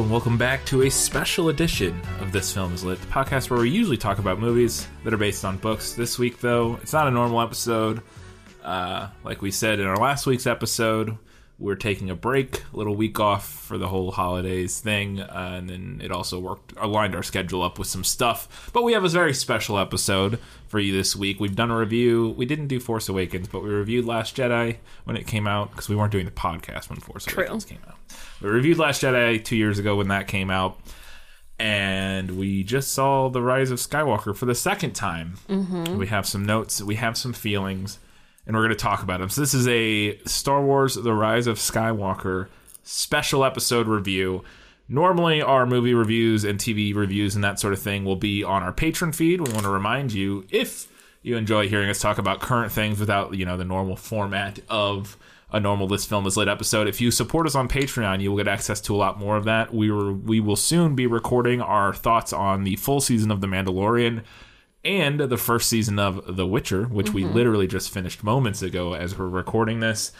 and welcome back to a special edition of This Film is Lit, the podcast where we usually talk about movies that are based on books. This week, though, it's not a normal episode. Uh, like we said in our last week's episode, we're taking a break, a little week off for the whole holidays thing, uh, and then it also worked aligned our schedule up with some stuff. But we have a very special episode for you this week. We've done a review. We didn't do Force Awakens, but we reviewed Last Jedi when it came out because we weren't doing the podcast when Force True. Awakens came out. We reviewed Last Jedi two years ago when that came out. And we just saw The Rise of Skywalker for the second time. Mm-hmm. We have some notes, we have some feelings and we're going to talk about them. So this is a Star Wars: The Rise of Skywalker special episode review. Normally, our movie reviews and TV reviews and that sort of thing will be on our Patreon feed. We want to remind you if you enjoy hearing us talk about current things without you know the normal format of a normal this film is lit episode if you support us on patreon you will get access to a lot more of that we were we will soon be recording our thoughts on the full season of the mandalorian and the first season of The Witcher, which we mm-hmm. literally just finished moments ago as we're recording this.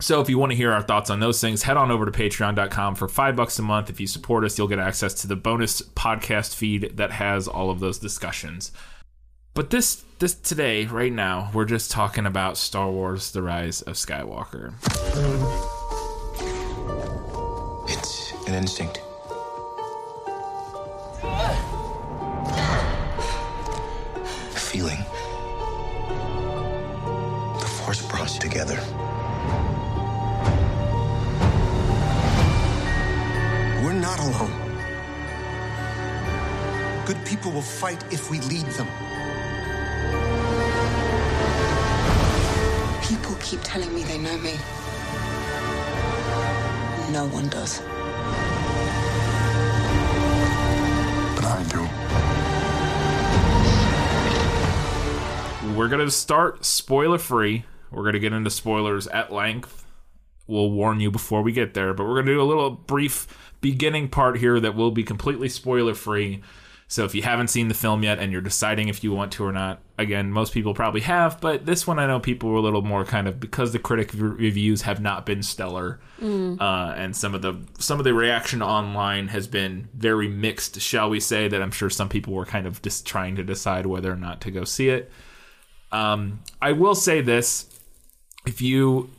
So if you want to hear our thoughts on those things, head on over to patreon.com for five bucks a month. If you support us, you'll get access to the bonus podcast feed that has all of those discussions. But this this today, right now, we're just talking about Star Wars The Rise of Skywalker. It's an instinct. Feeling. The force brought us together. We're not alone. Good people will fight if we lead them. People keep telling me they know me. No one does. We're going to start spoiler free. We're going to get into spoilers at length. We'll warn you before we get there, but we're going to do a little brief beginning part here that will be completely spoiler free. So if you haven't seen the film yet and you're deciding if you want to or not, again, most people probably have, but this one I know people were a little more kind of because the critic reviews have not been stellar, uh, and some of the some of the reaction online has been very mixed, shall we say? That I'm sure some people were kind of just trying to decide whether or not to go see it. Um, I will say this: if you,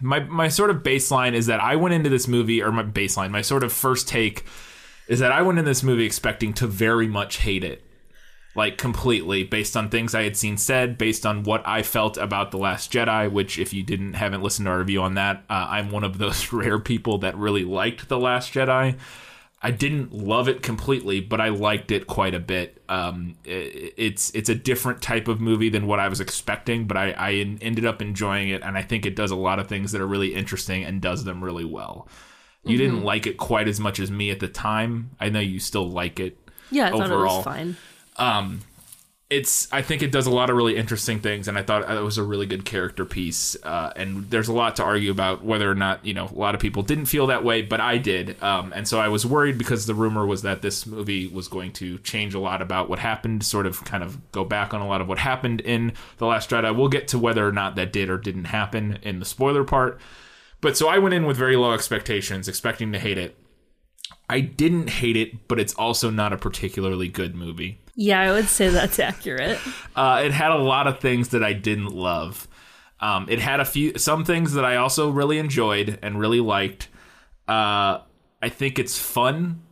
my my sort of baseline is that I went into this movie, or my baseline, my sort of first take is that I went in this movie expecting to very much hate it, like completely, based on things I had seen said, based on what I felt about the Last Jedi. Which, if you didn't haven't listened to our review on that, uh, I'm one of those rare people that really liked the Last Jedi. I didn't love it completely, but I liked it quite a bit. Um, i- it's it's a different type of movie than what I was expecting, but I, I en- ended up enjoying it, and I think it does a lot of things that are really interesting and does them really well. You didn't like it quite as much as me at the time. I know you still like it. Yeah, I it Overall. fine. It's I think it does a lot of really interesting things, and I thought it was a really good character piece. Uh, and there's a lot to argue about whether or not you know a lot of people didn't feel that way, but I did. Um, and so I was worried because the rumor was that this movie was going to change a lot about what happened, sort of kind of go back on a lot of what happened in the Last Jedi. We'll get to whether or not that did or didn't happen in the spoiler part. But so I went in with very low expectations, expecting to hate it. I didn't hate it, but it's also not a particularly good movie. Yeah, I would say that's accurate. Uh, it had a lot of things that I didn't love. Um, it had a few some things that I also really enjoyed and really liked. Uh, I think it's fun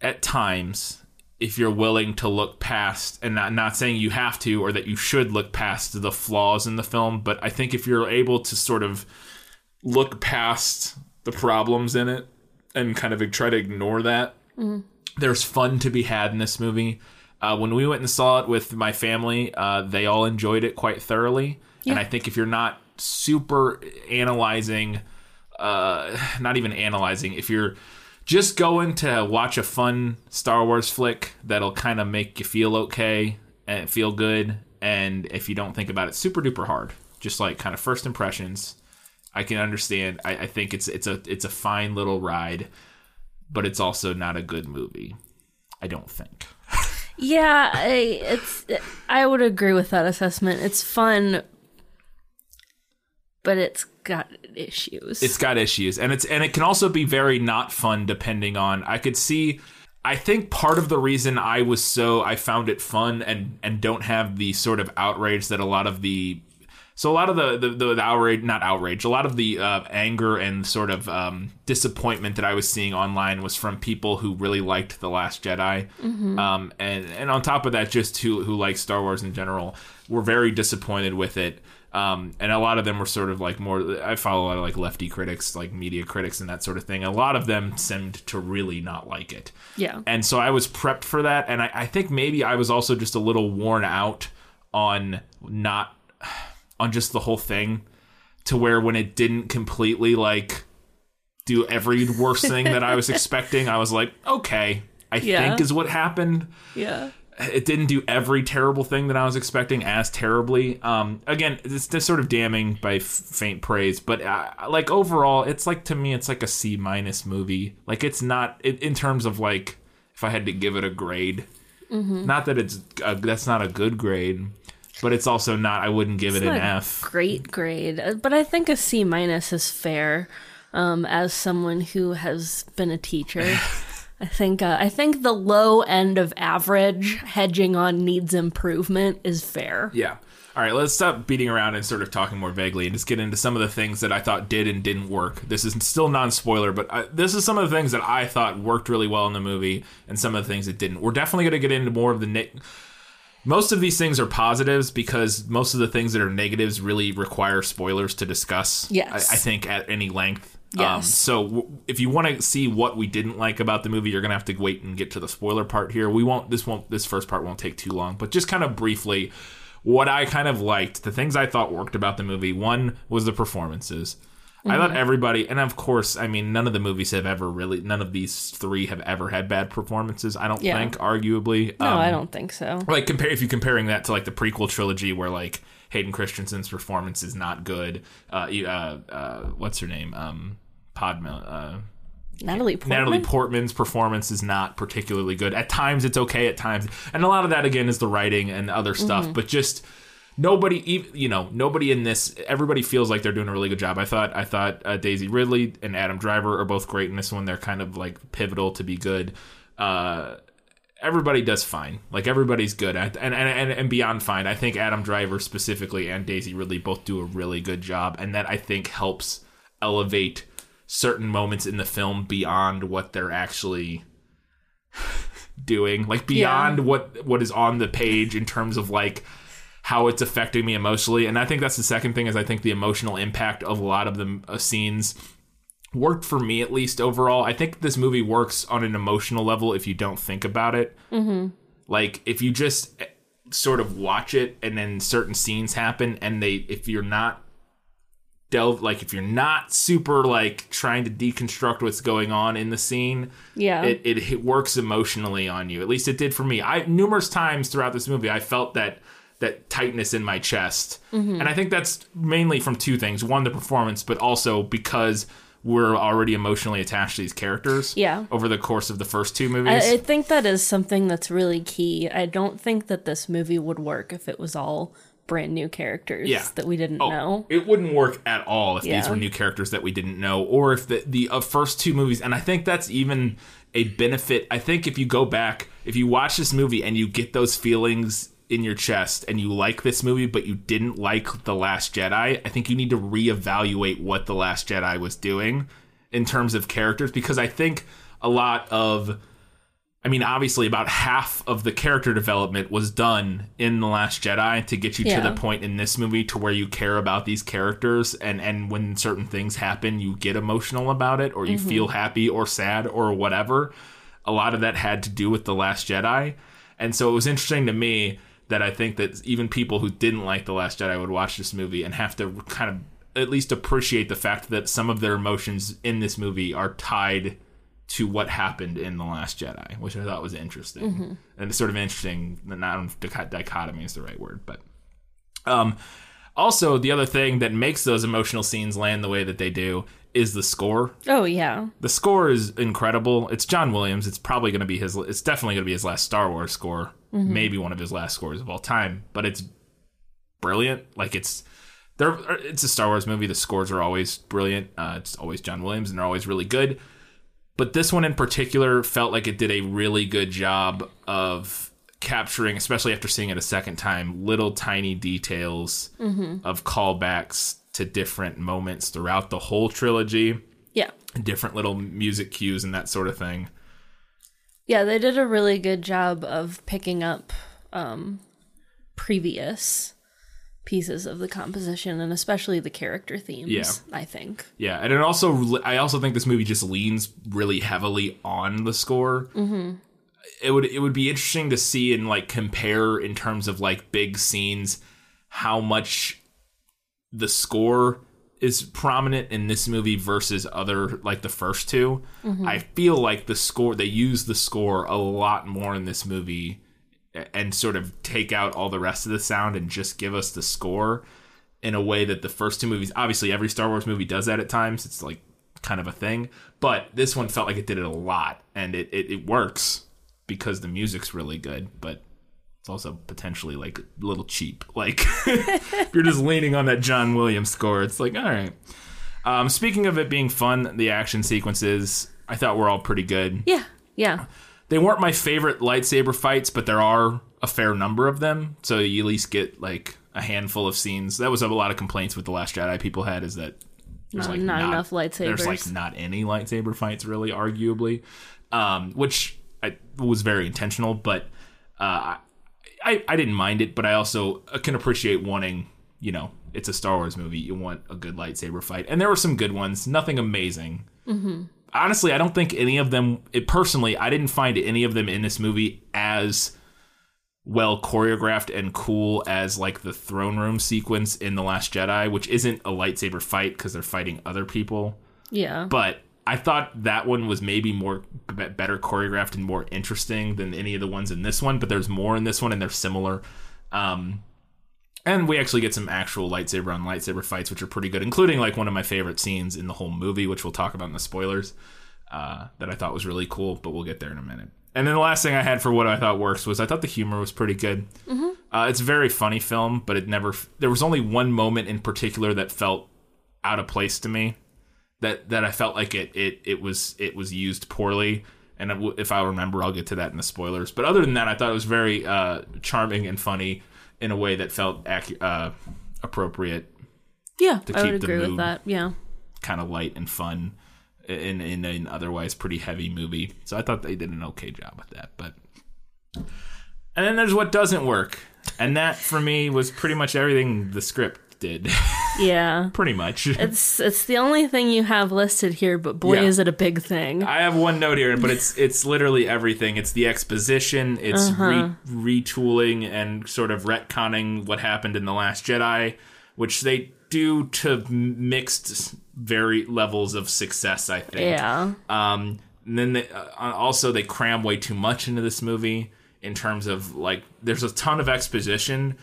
at times if you're willing to look past and not not saying you have to or that you should look past the flaws in the film, but I think if you're able to sort of look past the problems in it and kind of try to ignore that, there's fun to be had in this movie. Uh, when we went and saw it with my family, uh, they all enjoyed it quite thoroughly. And I think if you're not super analyzing, uh, not even analyzing, if you're just going to watch a fun Star Wars flick that'll kind of make you feel okay and feel good, and if you don't think about it super duper hard, just like kind of first impressions, I can understand. I, I think it's it's a it's a fine little ride, but it's also not a good movie. I don't think. Yeah, I, it's. I would agree with that assessment. It's fun. but it's got issues. it's got issues and it's and it can also be very not fun depending on i could see i think part of the reason i was so i found it fun and and don't have the sort of outrage that a lot of the so a lot of the the, the outrage not outrage a lot of the uh, anger and sort of um, disappointment that i was seeing online was from people who really liked the last jedi um, and and on top of that just who who like star wars in general were very disappointed with it um, and a lot of them were sort of like more. I follow a lot of like lefty critics, like media critics, and that sort of thing. A lot of them seemed to really not like it. Yeah. And so I was prepped for that, and I, I think maybe I was also just a little worn out on not on just the whole thing, to where when it didn't completely like do every worst thing that I was expecting, I was like, okay, I Yeah. think is what happened yeah. it didn't do every terrible thing that I was expecting as terribly. Um, again, it's just sort of damning by f- faint praise, but uh, like overall, it's like to me, it's like a C minus movie. Like it's not in in terms of like if I had to give it a grade. Not that it's uh, that's not a good grade, but it's also not. I wouldn't give it an F. Great grade, Uh, but I think a C minus is fair. Um, as someone who has been a teacher, I think uh, I think the low end of average, hedging on needs improvement, is fair. Yeah. All right, let's stop beating around and sort of talking more vaguely and just get into some of the things that I thought did and didn't work. This is still non spoiler, but I, this is some of the things that I thought worked really well in the movie and some of the things that didn't. We're definitely going to get into more of the. Ne- most of these things are positives because most of the things that are negatives really require spoilers to discuss. Yes. I, I think at any length. Um, Yes. so w- if you want to see what we didn't like about the movie, you're gonna have to wait and get to the spoiler part here. We won't. This won't. This first part won't take too long. But just kind of briefly, what I kind of liked, the things I thought worked about the movie. One was the performances. I thought everybody, and of course, I mean, none of the movies have ever really, none of these three have ever had bad performances. I don't Yeah. think, arguably. No, Um, I don't think so. like compare if you're comparing that to like the prequel trilogy where like Hayden Christensen's performance is not good. Uh, uh, uh what's her name? Um, Padma. Uh, Natalie Portman. Natalie Portman's performance is not particularly good. At times it's okay. At times, and a lot of that again is the writing and other stuff. But just nobody, you know, nobody in this. Everybody feels like they're doing a really good job. I thought. I thought uh, Daisy Ridley and Adam Driver are both great in this one. They're kind of like pivotal to be good. Uh, everybody does fine. Like everybody's good, and and, and and beyond fine. I think Adam Driver specifically and Daisy Ridley both do a really good job, and that I think helps elevate certain moments in the film beyond what they're actually doing, like beyond Yeah. what what is on the page in terms of like how it's affecting me emotionally. And I think that's the second thing is I think the emotional impact of a lot of the uh, scenes worked for me at least overall. I think this movie works on an emotional level if you don't think about it. Mm-hmm. Like if you just eh, sort of watch it and then certain scenes happen and they if you're not delve like if you're not super like trying to deconstruct what's going on in the scene Yeah. it, it, it works emotionally on you at least it did for me i numerous times throughout this movie i felt that that tightness in my chest Mm-hmm. and i think that's mainly from two things one the performance but also because we're already emotionally attached to these characters Yeah. over the course of the first two movies I, I think that is something that's really key. I don't think that this movie would work if it was all brand new characters Yeah. that we didn't Oh, know. It wouldn't work at all if these were new characters that we didn't know, or if the the uh, first two movies. And I think that's even a benefit. I think if you go back, if you watch this movie and you get those feelings in your chest, and you like this movie, but you didn't like the Last Jedi, I think you need to reevaluate what the Last Jedi was doing in terms of characters, because I think a lot of I mean, obviously, about half of the character development was done in The Last Jedi to get you Yeah. to the point in this movie to where you care about these characters, and and when certain things happen, you get emotional about it, or you mm-hmm. feel happy or sad or whatever. A lot of that had to do with The Last Jedi, and so it was interesting to me that I think that even people who didn't like The Last Jedi would watch this movie and have to kind of at least appreciate the fact that some of their emotions in this movie are tied to what happened in the Last Jedi, which I thought was interesting and it's sort of interesting. Not I don't know if dichotomy is the right word, but um, also the other thing that makes those emotional scenes land the way that they do is the score. Oh yeah. The score is incredible. It's John Williams. It's probably going to be his. It's definitely going to be his last Star Wars score. Maybe one of his last scores of all time. But it's brilliant. Like it's They're, it's a Star Wars movie. The scores are always brilliant. Uh, it's always John Williams, and they're always really good. But this one in particular felt like it did a really good job of capturing, especially after seeing it a second time, little tiny details of callbacks to different moments throughout the whole trilogy, Yeah. different little music cues and that sort of thing. Yeah, they did a really good job of picking up um, previous pieces of the composition and especially the character themes. Yeah. I think. Yeah, and it also I also think this movie just leans really heavily on the score. Mm-hmm. It would it would be interesting to see and like compare in terms of like big scenes how much the score is prominent in this movie versus other like the first 2 mm-hmm. I feel like the score they use the score a lot more in this movie and sort of take out all the rest of the sound and just give us the score in a way that the first two movies obviously every Star Wars movie does that at times. It's like kind of a thing. But this one felt like it did it a lot and it, it, it works because the music's really good, but it's also potentially like a little cheap. Like if you're just leaning on that John Williams score, it's like, all right. Um, speaking of it being fun, the action sequences I thought were all pretty good. Yeah. Yeah. They weren't my favorite lightsaber fights, but there are a fair number of them, so you at least get like a handful of scenes. That was a lot of complaints with the Last Jedi people had is that there's Not- not enough lightsabers. There's like not any lightsaber fights really, arguably, um, which I, was very intentional. But uh, I I didn't mind it, but I also uh, can appreciate wanting you know it's a Star Wars movie. You want a good lightsaber fight, and there were some good ones. Nothing amazing mm-hmm. honestly, I don't think any of them. It, personally, I didn't find any of them in this movie as well choreographed and cool as like the throne room sequence in the Last Jedi, which isn't a lightsaber fight because they're fighting other people. Yeah. But I thought that one was maybe more better choreographed and more interesting than any of the ones in this one. But there's more in this one, and they're similar. Um, and we actually get some actual lightsaber on lightsaber fights, which are pretty good, including like one of my favorite scenes in the whole movie, which we'll talk about in the spoilers. Uh, that I thought was really cool, but we'll get there in a minute. And then the last thing I had for what I thought works was I thought the humor was pretty good. Uh, it's a very funny film, but it never. There was only one moment in particular that felt out of place to me. That that I felt like it it it was it was used poorly. And if I remember, I'll get to that in the spoilers. But other than that, I thought it was very uh, charming and funny in a way that felt acu- uh, appropriate, yeah. to I would keep the agree with that. Yeah. kind of light and fun in in an otherwise pretty heavy movie. So I thought they did an okay job with that. But and then there's what doesn't work, and that for me was pretty much everything the script did. Yeah. pretty much. It's it's the only thing you have listed here, but boy Yeah. is it a big thing. I have one note here, but it's it's literally everything. It's the exposition, it's re- retooling and sort of retconning what happened in the Last Jedi, which they do to mixed very levels of success. I think. Yeah. Um, and then they, uh, also they cram way too much into this movie in terms of like there's a ton of exposition,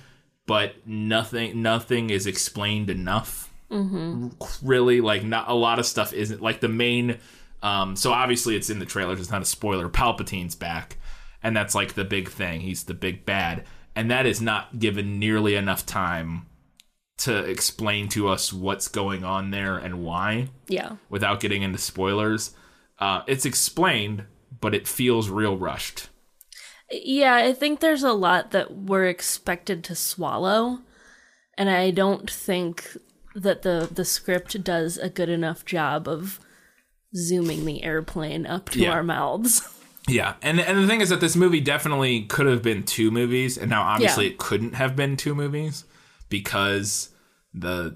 but nothing nothing is explained enough. Mm-hmm. Really, like not a lot of stuff isn't like the main. Um, so obviously it's in the trailers. It's not a spoiler. Palpatine's back, and that's like the big thing. He's the big bad, and that is not given nearly enough time to explain to us what's going on there and why Yeah. without getting into spoilers. Uh, it's explained, but it feels real rushed. Yeah, I think there's a lot that we're expected to swallow, and I don't think that the the script does a good enough job of zooming the airplane up to Yeah. our mouths. Yeah, and and the thing is that this movie definitely could have been two movies, and now obviously Yeah. it couldn't have been two movies because the the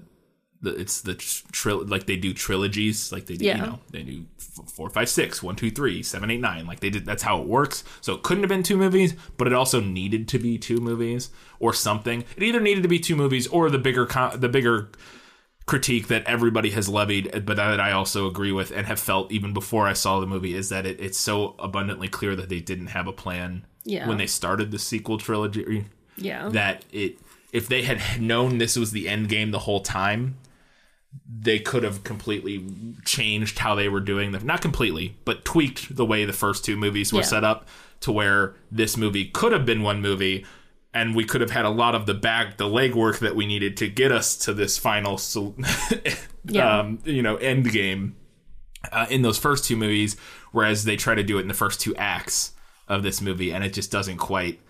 it's the tril like they do trilogies, like they do, Yeah. you know they do f- four, five, six, one, two, three, seven, eight, nine, like they did. That's how it works. So it couldn't have been two movies, but it also needed to be two movies or something. It either needed to be two movies or the bigger the bigger critique that everybody has levied, uh, but that I also agree with and have felt even before I saw the movie is that it, it's so abundantly clear that they didn't have a plan Yeah. when they started the sequel trilogy. Yeah. That it, if they had known this was the end game the whole time, they could have completely changed how they were doing them. Not completely, but tweaked the way the first two movies were Yeah. set up to where this movie could have been one movie and we could have had a lot of the back the legwork that we needed to get us to this final Yeah. um, you know end game uh, in those first two movies whereas they try to do it in the first two acts of this movie and it just doesn't quite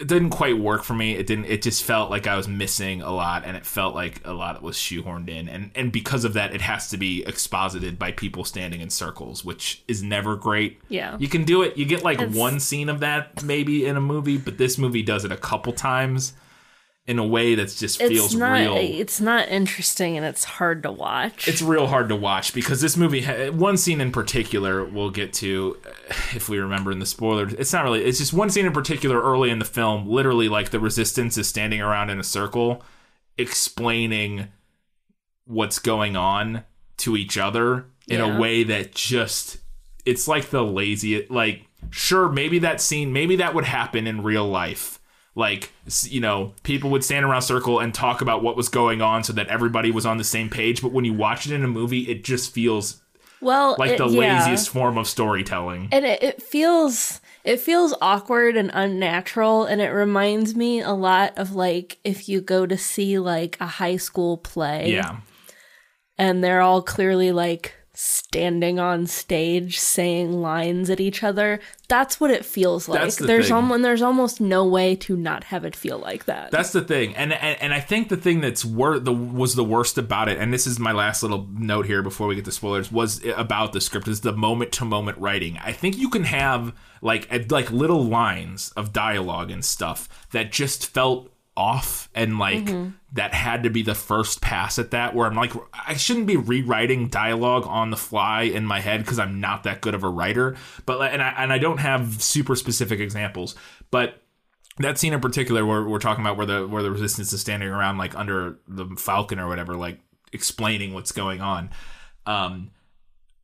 it didn't quite work for me. It didn't it just felt like i was missing a lot and it felt like a lot was shoehorned in. And and because of that it has to be exposited by people standing in circles which is never great. Yeah. you can do it. You get like It's- one scene of that maybe in a movie but this movie does it a couple times in a way that just feels not real it's not interesting and it's hard to watch. it's real hard to watch because this movie ha- one scene in particular we'll get to uh, if we remember in the spoilers it's not really it's just one scene in particular early in the film literally like the resistance is standing around in a circle explaining what's going on to each other in Yeah. a way that just it's like the lazy like sure maybe that scene maybe that would happen in real life like you know people would stand around a circle and talk about what was going on so that everybody was on the same page but when you watch it in a movie it just feels well, like it- the yeah. laziest form of storytelling and it, it feels it feels awkward and unnatural and it reminds me a lot of like if you go to see like a high school play yeah and they're all clearly like standing on stage saying lines at each other. That's what it feels like. the there's almost there's almost no way to not have it feel like that. That's the thing, and and, and I think the thing that's wor- the was the worst about it, and this is my last little note here before we get to spoilers, was about the script is the moment to moment writing. I think you can have like like little lines of dialogue and stuff that just felt off and like that had to be the first pass at that where I'm like I shouldn't be rewriting dialogue on the fly in my head because I'm not that good of a writer but like, and I and I don't have super specific examples but that scene in particular where we're talking about where the where the resistance is standing around like under the falcon or whatever like explaining what's going on um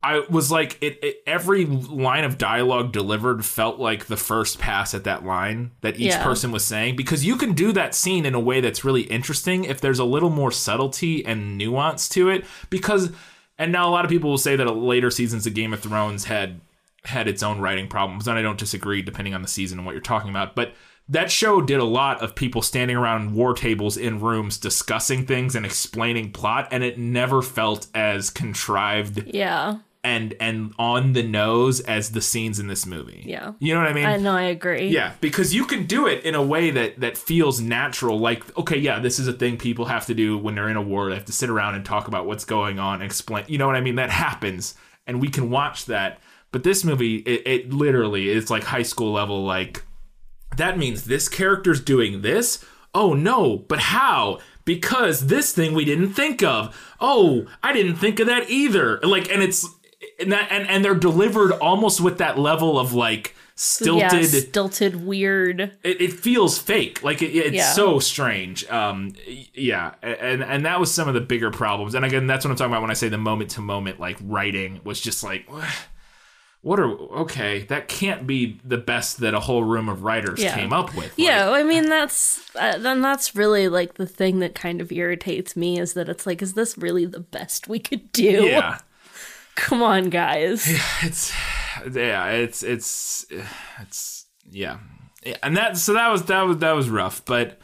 i was like it, it every line of dialogue delivered felt like the first pass at that line that each Yeah. person was saying because you can do that scene in a way that's really interesting if there's a little more subtlety and nuance to it because and now a lot of people will say that later seasons of game of thrones had had its own writing problems, and I don't disagree depending on the season and what you're talking about. But that show did a lot of people standing around war tables in rooms discussing things and explaining plot, and it never felt as contrived yeah and and on the nose as the scenes in this movie. Yeah. you know what I mean? i know i agree Yeah, because you can do it in a way that that feels natural. Like, okay, yeah, this is a thing people have to do when they're in a war. They have to sit around and talk about what's going on, and explain. You know what I mean? That happens, and we can watch that. But this movie, it, it literally is like high school level. Like, that means this character's doing this. Oh no, but how? Because this thing we didn't think of. Oh, I didn't think of that either. Like, and it's and that and, and they're delivered almost with that level of like stilted yeah, stilted weird. It, it feels fake. Like it, it's Yeah. so strange. Um yeah and and that was some of the bigger problems. And again that's what i'm talking about when i say the moment to moment like writing was just like what? Are okay that can't be the best that a whole room of writers Yeah. came up with. Like, Yeah, I mean that's uh, then that's really like the thing that kind of irritates me is that it's like, is this really the best we could do? yeah Come on, guys. it's yeah it's it's it's yeah. Yeah, and that so that was that was that was rough but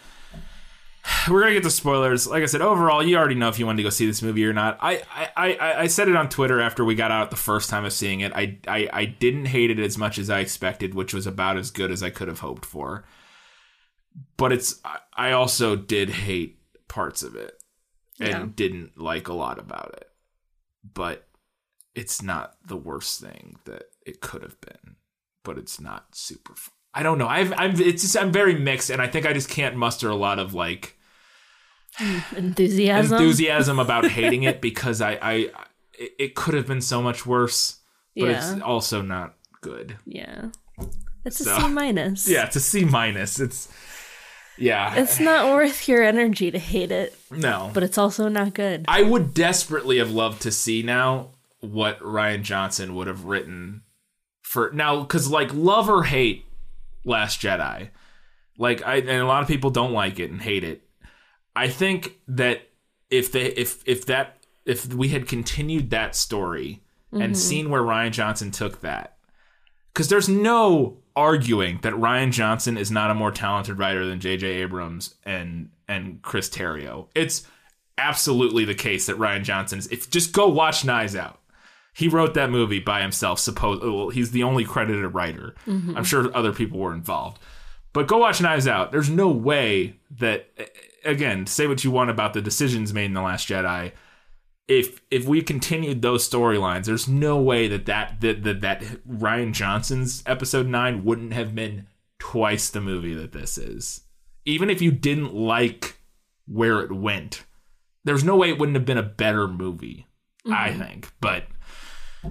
we're gonna get the spoilers. Like i said overall you already know if you wanted to go see this movie or not. I i i, I said it on twitter after we got out the first time of seeing it. I, I i didn't hate it as much as i expected which was about as good as i could have hoped for. But it's I- i also did hate parts of it and Yeah. didn't like a lot about it. But it's not the worst thing that it could have been, but it's not super. Fun. I don't know. I've I'm it's just I'm very mixed, and I think I just can't muster a lot of like Enthusiasm. enthusiasm about hating it because I I it, could have been so much worse, but Yeah. it's also not good. yeah. It's a So- C minus. Yeah, it's a C minus. It's yeah, It's not worth your energy to hate it, no. but it's also not good. I would desperately have loved to see now what Rian Johnson would have written for now because like love or hate Last Jedi, like I and a lot of people don't like it and hate it. I think that if they if if that if we had continued that story and mm-hmm. seen where Rian Johnson took that, because there's no arguing that Rian Johnson is not a more talented writer than J.J. Abrams and and Chris Terrio. It's absolutely the case that Rian Johnson is. If just go watch Knives Out. He wrote that movie by himself. Suppose well, he's the only credited writer. Mm-hmm. I'm sure other people were involved, but go watch Knives Out. There's no way that again, say what you want about the decisions made in the Last Jedi if if we continued those storylines, there's no way that that that, that that Rian Johnson's episode nine wouldn't have been twice the movie that this is. Even if you didn't like where it went, there's no way it wouldn't have been a better movie. I mm-hmm. think, but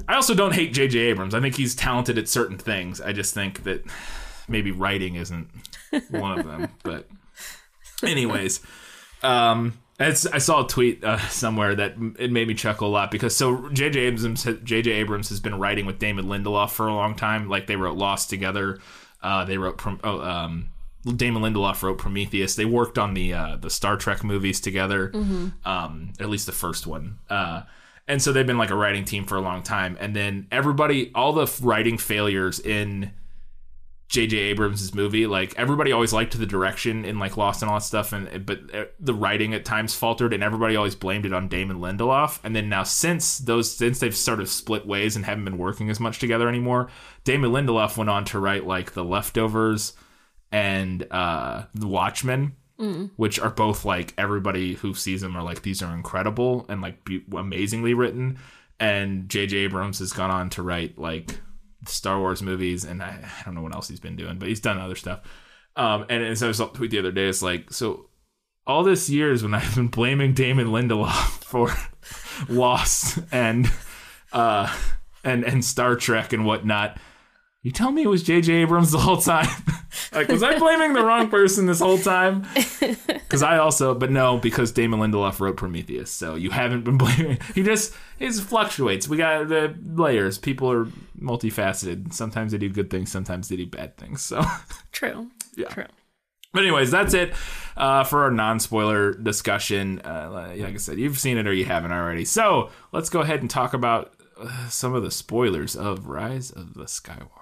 I also don't hate J.J. Abrams. I think he's talented at certain things. I just think that maybe writing isn't one of them. But anyways, um, it's, I saw a tweet uh, somewhere that it made me chuckle a lot because so J.J. Abrams J.J. Abrams has been writing with Damon Lindelof for a long time. Like they wrote Lost together. Uh, they wrote oh, um, Damon Lindelof wrote Prometheus. They worked on the uh, the Star Trek movies together, um, at least the first one. Uh, and so they've been like a writing team for a long time. And then everybody, all the writing failures in J.J. Abrams' movie. Like everybody always liked the direction in like Lost and all that stuff, and but uh, the writing at times faltered, and everybody always blamed it on Damon Lindelof. And then now since those since they've sort of split ways and haven't been working as much together anymore, Damon Lindelof went on to write like The Leftovers and uh, The Watchmen. Which are both like everybody who sees them are like these are incredible and like be- amazingly written, and J.J. Abrams has gone on to write like Star Wars movies, and I, I don't know what else he's been doing, but he's done other stuff. Um, and, so I a tweet the other day. It's like, so all this years when I've been blaming Damon Lindelof for Lost and uh, and and Star Trek and whatnot, you tell me it was J.J. Abrams the whole time. like, was I blaming the wrong person this whole time? Because I also, but no, because Damon Lindelof wrote Prometheus, so you haven't been blaming. He just it just fluctuates. We got the layers. People are multifaceted. Sometimes they do good things. Sometimes they do bad things. So, True. Yeah. True. but anyways, that's it uh, for our non-spoiler discussion. Uh, like I said, you've seen it or you haven't already. So let's go ahead and talk about uh, some of the spoilers of Rise of the Skywalker.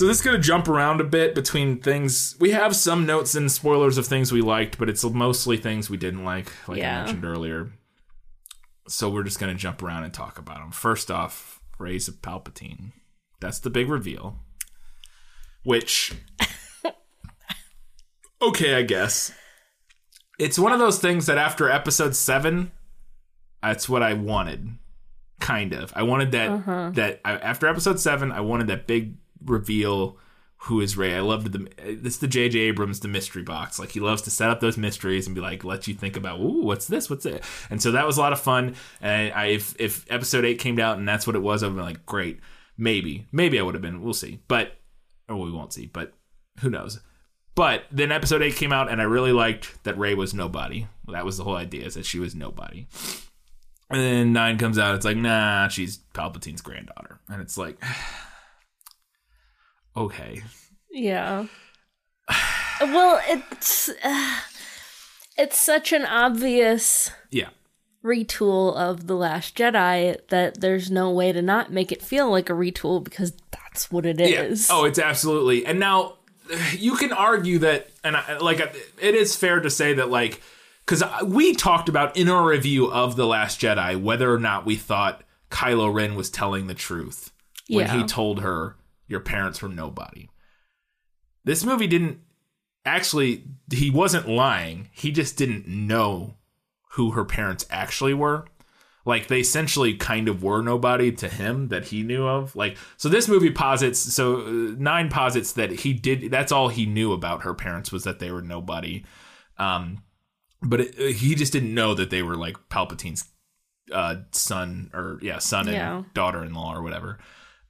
So this is going to jump around a bit between things. We have some notes and spoilers of things we liked, but it's mostly things we didn't like, like I mentioned earlier. So we're just going to jump around and talk about them. First off, Raise of Palpatine. That's the big reveal. Which, okay, I guess. It's one of those things that after episode seven, that's what I wanted. Kind of. I wanted that. Uh-huh. That after episode seven, I wanted that big reveal. Who is Rey? I loved the. It's the J.J. Abrams, the mystery box. Like he loves to set up those mysteries and be like, let you think about, ooh, what's this? What's it? And so that was a lot of fun. And I, if if episode eight came out and that's what it was, I'd be like, great, maybe, maybe I would have been. We'll see, but or we won't see, but who knows? But then episode eight came out, and I really liked that Rey was nobody. That was the whole idea, is that she was nobody. And then nine comes out, it's like, nah, she's Palpatine's granddaughter, and it's like, okay, Yeah. well, it's uh, it's such an obvious yeah, retool of the Last Jedi that there's no way to not make it feel like a retool because that's what it is. Yeah. Oh, it's absolutely. And now you can argue that, and I, like it is fair to say that, like, because we talked about in our review of the Last Jedi whether or not we thought Kylo Ren was telling the truth when Yeah. he told her your parents were nobody. This movie didn't actually. He wasn't lying. He just didn't know who her parents actually were like they essentially kind of were nobody to him that he knew of like so this movie posits so uh, nine posits that he did that's all he knew about her parents was that they were nobody um but it, he just didn't know that they were like palpatine's uh, son or yeah, son and Yeah. daughter-in-law or whatever.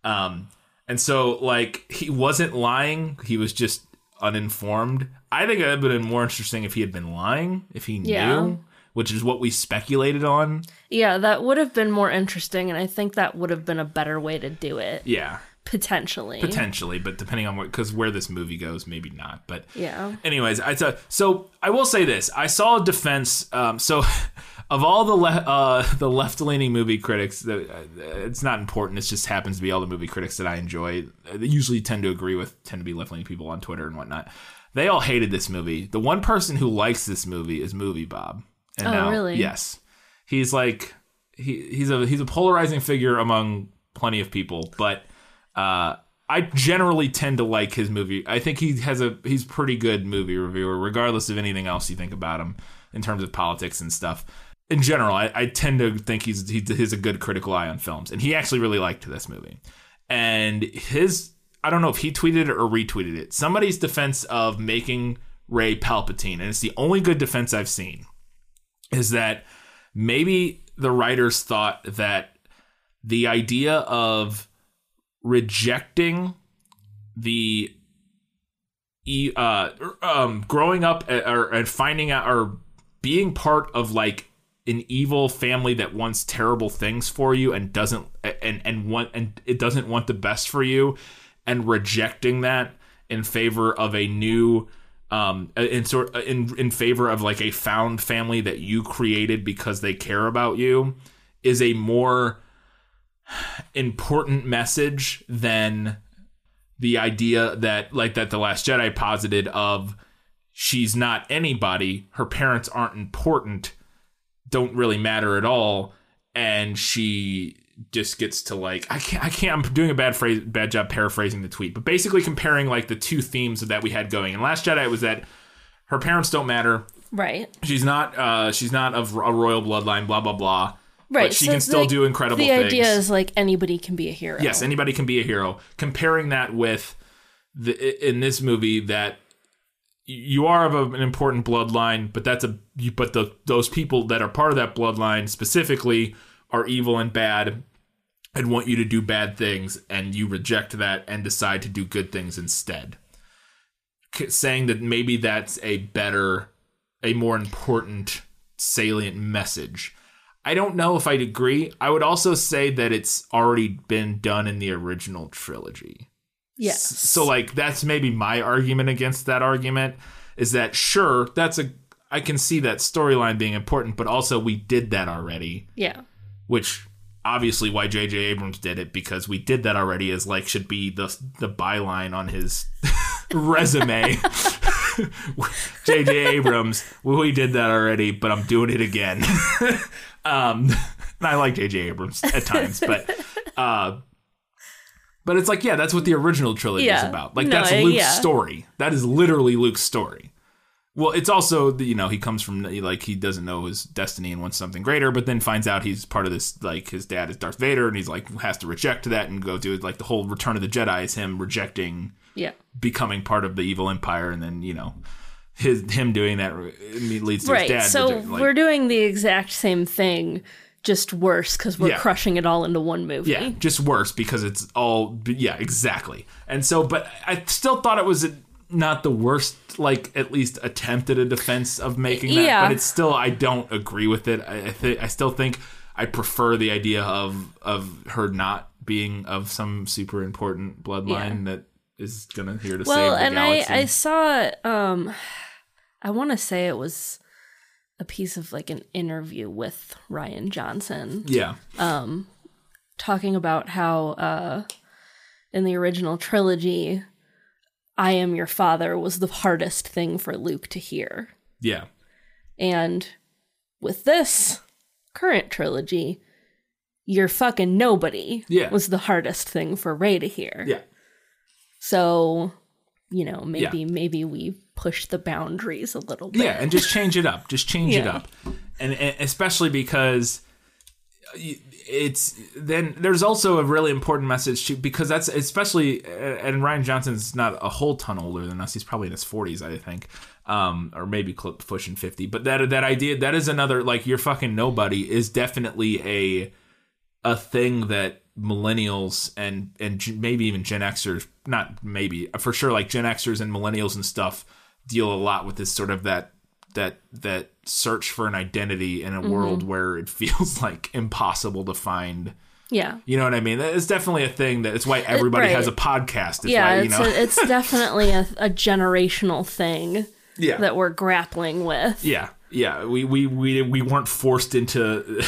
Um, and so like he wasn't lying; he was just uninformed. I think it would have been more interesting if he had been lying, if he Yeah. knew, which is what we speculated on. Yeah, that would have been more interesting, and I think that would have been a better way to do it, Yeah, potentially. potentially, but depending on what, because where this movie goes, maybe not. But Yeah. anyways, I t- so I will say this: I saw a defense. Um, so of all the le- uh, the left leaning movie critics, uh, it's not important. It just happens to be all the movie critics that I enjoy. uh, They usually tend to agree with, tend to be left leaning people on Twitter and whatnot. They all hated this movie. The one person who likes this movie is Movie Bob. And Oh, now, really? Yes, he's like he he's a he's a polarizing figure among plenty of people, but uh, I generally tend to like his movie. I think he has a he's pretty good movie reviewer, regardless of anything else you think about him in terms of politics and stuff. In general, I, I tend to think he's he has a good critical eye on films, and he actually really liked this movie. And his I don't know if he tweeted it or retweeted it. Somebody's defense of making Rey Palpatine, and it's the only good defense I've seen, is that maybe the writers thought that the idea of rejecting the uh um growing up uh, or and finding out or being part of like an evil family that wants terrible things for you and doesn't and and want and it doesn't want the best for you and rejecting that in favor of a new um in sort in in favor of like a found family that you created because they care about you is a more important message than the idea that like that the last jedi posited of she's not anybody her parents aren't important don't really matter at all and she just gets to like I can't I can't I'm doing a bad phrase bad job paraphrasing the tweet but basically comparing like the two themes of that we had going in last jedi was that her parents don't matter Right. she's not uh she's not of a royal bloodline blah blah blah Right. but she so can still do incredible The things idea is like anybody can be a hero. Yes, anybody can be a hero. Comparing that with the in this movie that you are of a- an important bloodline, but that's a you- but the those people that are part of that bloodline specifically are evil and bad and want you to do bad things and you reject that and decide to do good things instead. Saying that maybe that's a better a more important salient message. I don't know if I'd agree. I would also say that it's already been done in the original trilogy. Yes. So like that's maybe my argument against that argument is that sure, that's a I can see that storyline being important, but also we did that already, yeah. which obviously why JJ Abrams did it because we did that already is like should be the the byline on his resume. JJ Abrams, we did that already, but I'm doing it again. um, and I like JJ Abrams at times, but uh, but it's like yeah, that's what the original trilogy is about. Like No, that's Luke's yeah. story. That is literally Luke's story. Well, it's also you know he comes from like he doesn't know his destiny and wants something greater, but then finds out he's part of this like his dad is Darth Vader, and he's like has to reject that and go do it. Like the whole Return of the Jedi is him rejecting Yeah. becoming part of the evil empire, and then you know his him doing that leads to Right. his dad. so like- we're doing the exact same thing, just worse because we're Yeah. crushing it all into one movie. Yeah, just worse because it's all yeah, exactly. And so, but I still thought it was not the worst, like at least attempt at a defense of making that. Yeah. But it's still, I don't agree with it. I I, th- I still think I prefer the idea of of her not being of some super important bloodline that is gonna here to Well, save the and I. I saw um, I want to say it was a piece of like an interview with Rian Johnson yeah, Um, talking about how uh, in the original trilogy, "I am your father" was the hardest thing for Luke to hear. yeah, And with this current trilogy, you're fucking nobody Yeah. was the hardest thing for Rey to hear. yeah. So, you know, maybe maybe we push the boundaries a little bit. Yeah, and just change it up. Just change it up, and, and especially because it's then there's also a really important message too because that's especially and Rian Johnson's not a whole ton older than us. He's probably in his 40s, I think, um, or maybe pushing 50. But that that idea that is another like you're fucking nobody is definitely a a thing that millennials and and maybe even Gen Xers, not maybe for sure, like Gen Xers and millennials and stuff deal a lot with this sort of that that that search for an identity in a mm-hmm. world where it feels like impossible to find. Yeah. You know what I mean? It's definitely a thing that it's why everybody right. has a podcast. It's Yeah, why, you it's know. a, it's definitely a, a generational thing yeah. that we're grappling with. Yeah, yeah. We we we we weren't forced into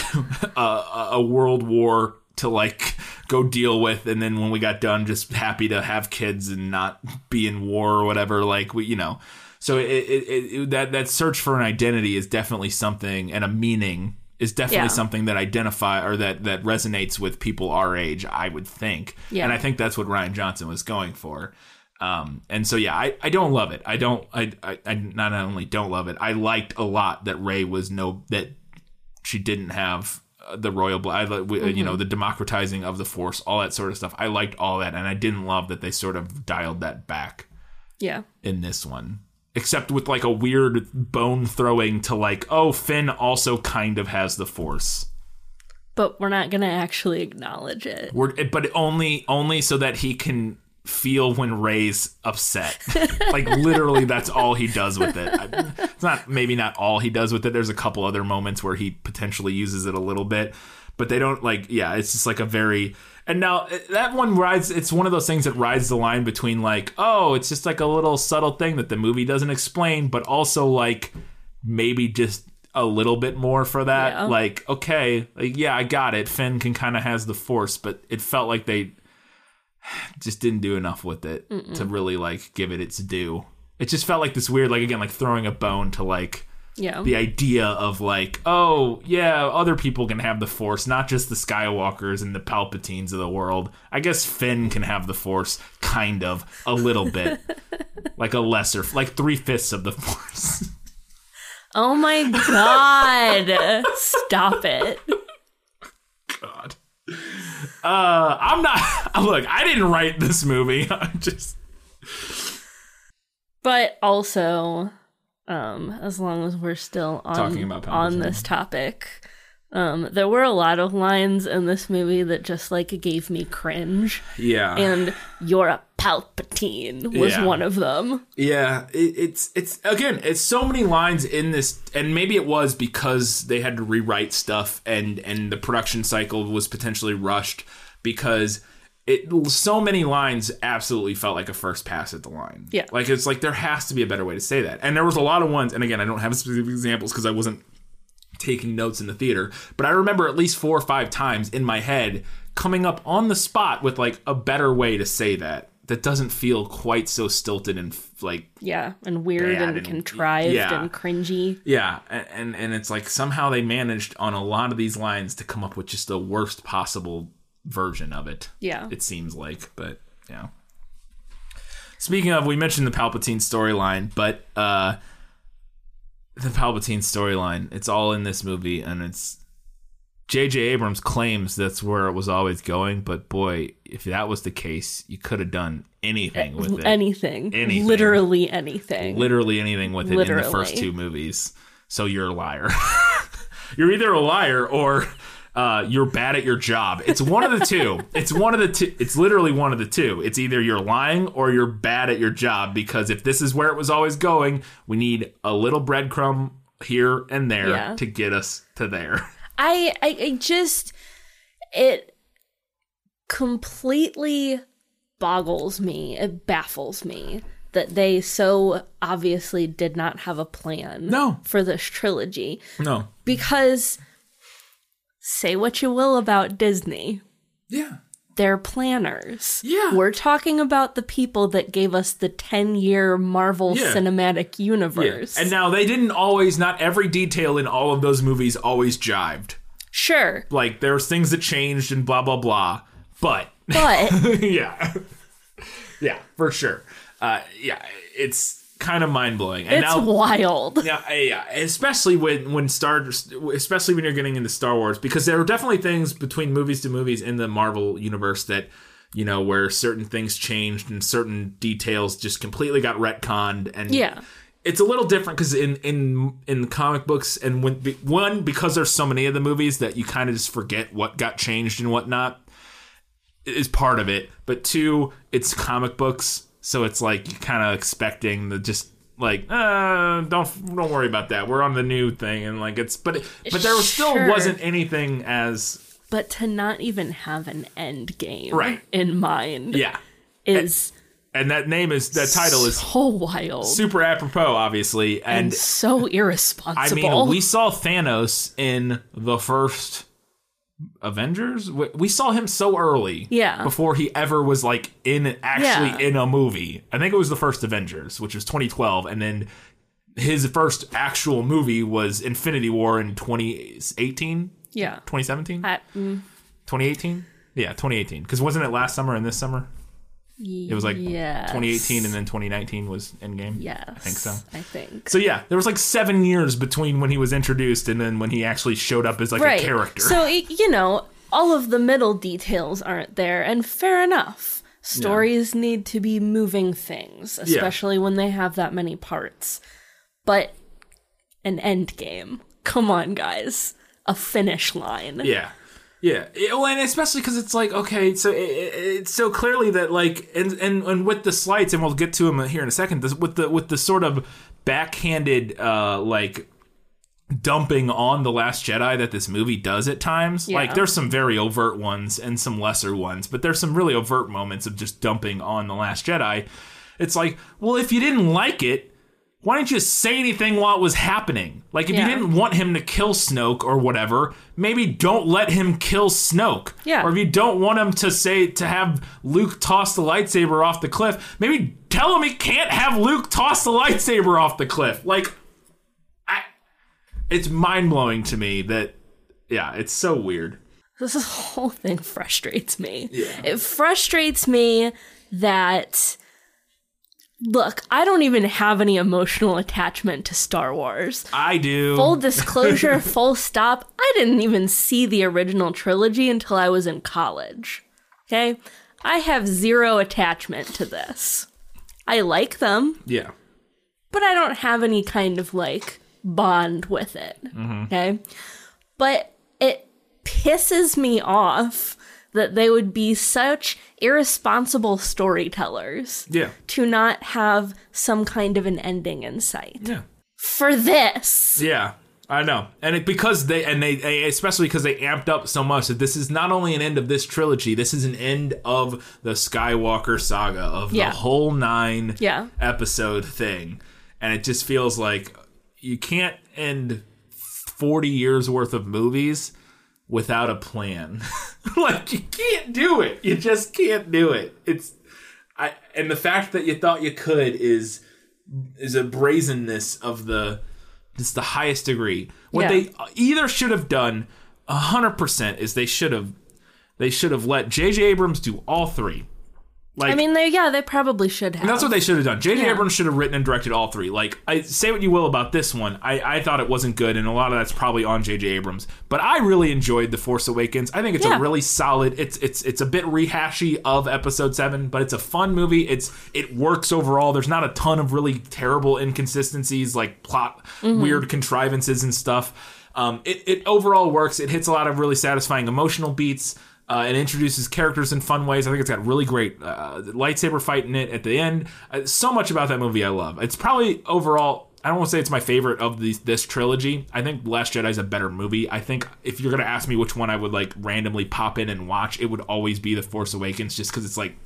a a world war to like go deal with, and then when we got done, just happy to have kids and not be in war or whatever. Like we, you know. So it, it, it that that search for an identity is definitely something, and a meaning is definitely Yeah. something that identify or that that resonates with people our age. I would think, Yeah. and I think that's what Rian Johnson was going for. Um, and so yeah, I, I don't love it. I don't I, I I not only don't love it. I liked a lot that Rey was no that she didn't have uh, the royal blood. I, li- we- You know the democratizing of the force, all that sort of stuff. I liked all that, and I didn't love that they sort of dialed that back Yeah. in this one. Except with like a weird bone throwing to like, oh, Finn also kind of has the force. But we're not going to actually acknowledge it. We're, but only only so that he can feel when Rey's upset. like literally, that's all he does with it. It's not maybe not all he does with it. There's a couple other moments where he potentially uses it a little bit, but they don't like. Yeah, it's just like a very. And now eh, that one rides. It's one of those things that rides the line between like, oh, it's just like a little subtle thing that the movie doesn't explain, but also like maybe just a little bit more for that. Yeah. Like, okay, like, yeah, I got it. Finn can kind of has the force, but it felt like they just didn't do enough with it to really like give it its due. It just felt like this weird, like again, like throwing a bone to like Yeah. the idea of like, oh yeah, other people can have the force, not just the Skywalkers and the Palpatines of the world. I guess Finn can have the force, kind of, a little bit, like a lesser, like three fifths of the force. Oh my god. Stop it. God. Uh, I'm not. Look, I didn't write this movie. I'm just. But also, um, as long as we're still on Talking about on this topic, um, there were a lot of lines in this movie that just like gave me cringe. Yeah. And you're a Palpatine was Yeah. one of them. Yeah, it, it's it's again, it's so many lines in this, and maybe it was because they had to rewrite stuff, and and the production cycle was potentially rushed because it so many lines absolutely felt like a first pass at the line. Yeah. like it's like there has to be a better way to say that, and there was a lot of ones, and again, I don't have specific examples because I wasn't taking notes in the theater, but I remember at least four or five times in my head coming up on the spot with like a better way to say that that doesn't feel quite so stilted and like Yeah, and weird and, and- contrived yeah. and cringy. yeah and, and and it's like somehow they managed on a lot of these lines to come up with just the worst possible version of it Yeah. it seems like but yeah speaking of we mentioned the palpatine storyline but uh the palpatine storyline it's all in this movie and it's J.J. Abrams claims that's where it was always going, but boy, if that was the case, you could have done anything with it. Anything. Anything. Literally anything. literally anything with it in the first two movies. So you're a liar. you're either a liar or uh, you're bad at your job. It's one of the two. It's one of the two. It's literally one of the two. It's either you're lying or you're bad at your job because if this is where it was always going, we need a little breadcrumb here and there Yeah. to get us to there. I, I I just it completely boggles me. It baffles me that they so obviously did not have a plan No. for this trilogy No. because say what you will about Disney, Yeah. they're planners. Yeah. We're talking about the people that gave us the 10-year Marvel Yeah. Cinematic Universe. And now they didn't always, not every detail in all of those movies always jived. sure, Like there's things that changed and blah blah blah. But but yeah, yeah, for sure. Uh, yeah, it's kind of mind blowing. And It's now, wild. yeah, yeah, especially when when Star, especially when you're getting into Star Wars, because there are definitely things between movies to movies in the Marvel universe that you know where certain things changed and certain details just completely got retconned, and Yeah. it's a little different because in in in comic books and when one because there's so many of the movies that you kind of just forget what got changed and whatnot is part of it, but two, it's comic books, so it's like kind of expecting the just like uh don't don't worry about that we're on the new thing and like it's but but there still wasn't anything as But to not even have an end game Right. in mind yeah is and that name is that title is so wild super apropos obviously and and so irresponsible. I mean, we saw Thanos in the first Avengers. We saw him so early, Yeah. before he ever was like in actually Yeah. in a movie. I think it was the first Avengers, which was 2012, and then his first actual movie was Infinity War in 2018, yeah. 2017, I, mm, 2018. Yeah, 2018. Because wasn't it last summer and this summer? It was like yes. 2018 and then 2019 was Endgame. Yes. I think so. I think. So yeah, there was like seven years between when he was introduced and then when he actually showed up as like right. a character. So you know, all of the middle details aren't there, and fair enough. Stories need to be moving things, especially when they have that many parts. But an end game. Come on, guys. A finish line. yeah, yeah. Well, and especially because it's like okay, so it, it, it's so clearly that like and and and with the slights, and we'll get to him here in a second. This, with the with the sort of backhanded uh like dumping on the last jedi that this movie does at times Yeah. like there's some very overt ones and some lesser ones but there's some really overt moments of just dumping on the last jedi it's like well if you didn't like it why didn't you say anything while it was happening like if Yeah. you didn't want him to kill snoke or whatever maybe don't let him kill snoke Yeah. or if you don't want him to say to have luke toss the lightsaber off the cliff maybe tell him he can't have luke toss the lightsaber off the cliff like I, it's mind-blowing to me that yeah it's so weird This whole thing frustrates me. Yeah. It frustrates me that. Look, I don't even have any emotional attachment to Star Wars. i do Full disclosure, full stop. I didn't even see the original trilogy until I was in college. Okay? I have zero attachment to this. I like them, yeah but I don't have any kind of like bond with it. Mm-hmm. Okay. But it pisses me off that they would be such irresponsible storytellers yeah to not have some kind of an ending in sight. yeah For this. Yeah, I know, and it, because they and they, they especially because they amped up so much that this is not only an end of this trilogy, this is an end of the Skywalker saga of Yeah. the whole nine Yeah. episode thing, and it just feels like you can't end forty years worth of movies without a plan. like you can't do it. You just can't do it. It's I and the fact that you thought you could is is a brazenness of the just the highest degree. What Yeah. they either should have done hundred percent is they should have they should have let J.J. Abrams do all three. Like I mean, they yeah, they probably should have. that's what they should have done. J.J. Yeah. Abrams should have written and directed all three. Like, I say what you will about this one, I, I thought it wasn't good, and a lot of that's probably on J.J. Abrams. But I really enjoyed The Force Awakens. I think it's Yeah. a really solid. It's it's it's a bit rehashy of Episode Seven, but it's a fun movie. It's it works overall. There's not a ton of really terrible inconsistencies, like plot Mm-hmm. weird contrivances and stuff. Um, it it overall works. It hits a lot of really satisfying emotional beats. Uh, it introduces characters in fun ways. I think it's got really great uh, lightsaber fight in it at the end. Uh, so much about that movie I love. It's probably overall. I don't want to say it's my favorite of these, this trilogy. I think Last Jedi is a better movie. I think if you're gonna ask me which one I would like randomly pop in and watch, it would always be The Force Awakens, just because it's like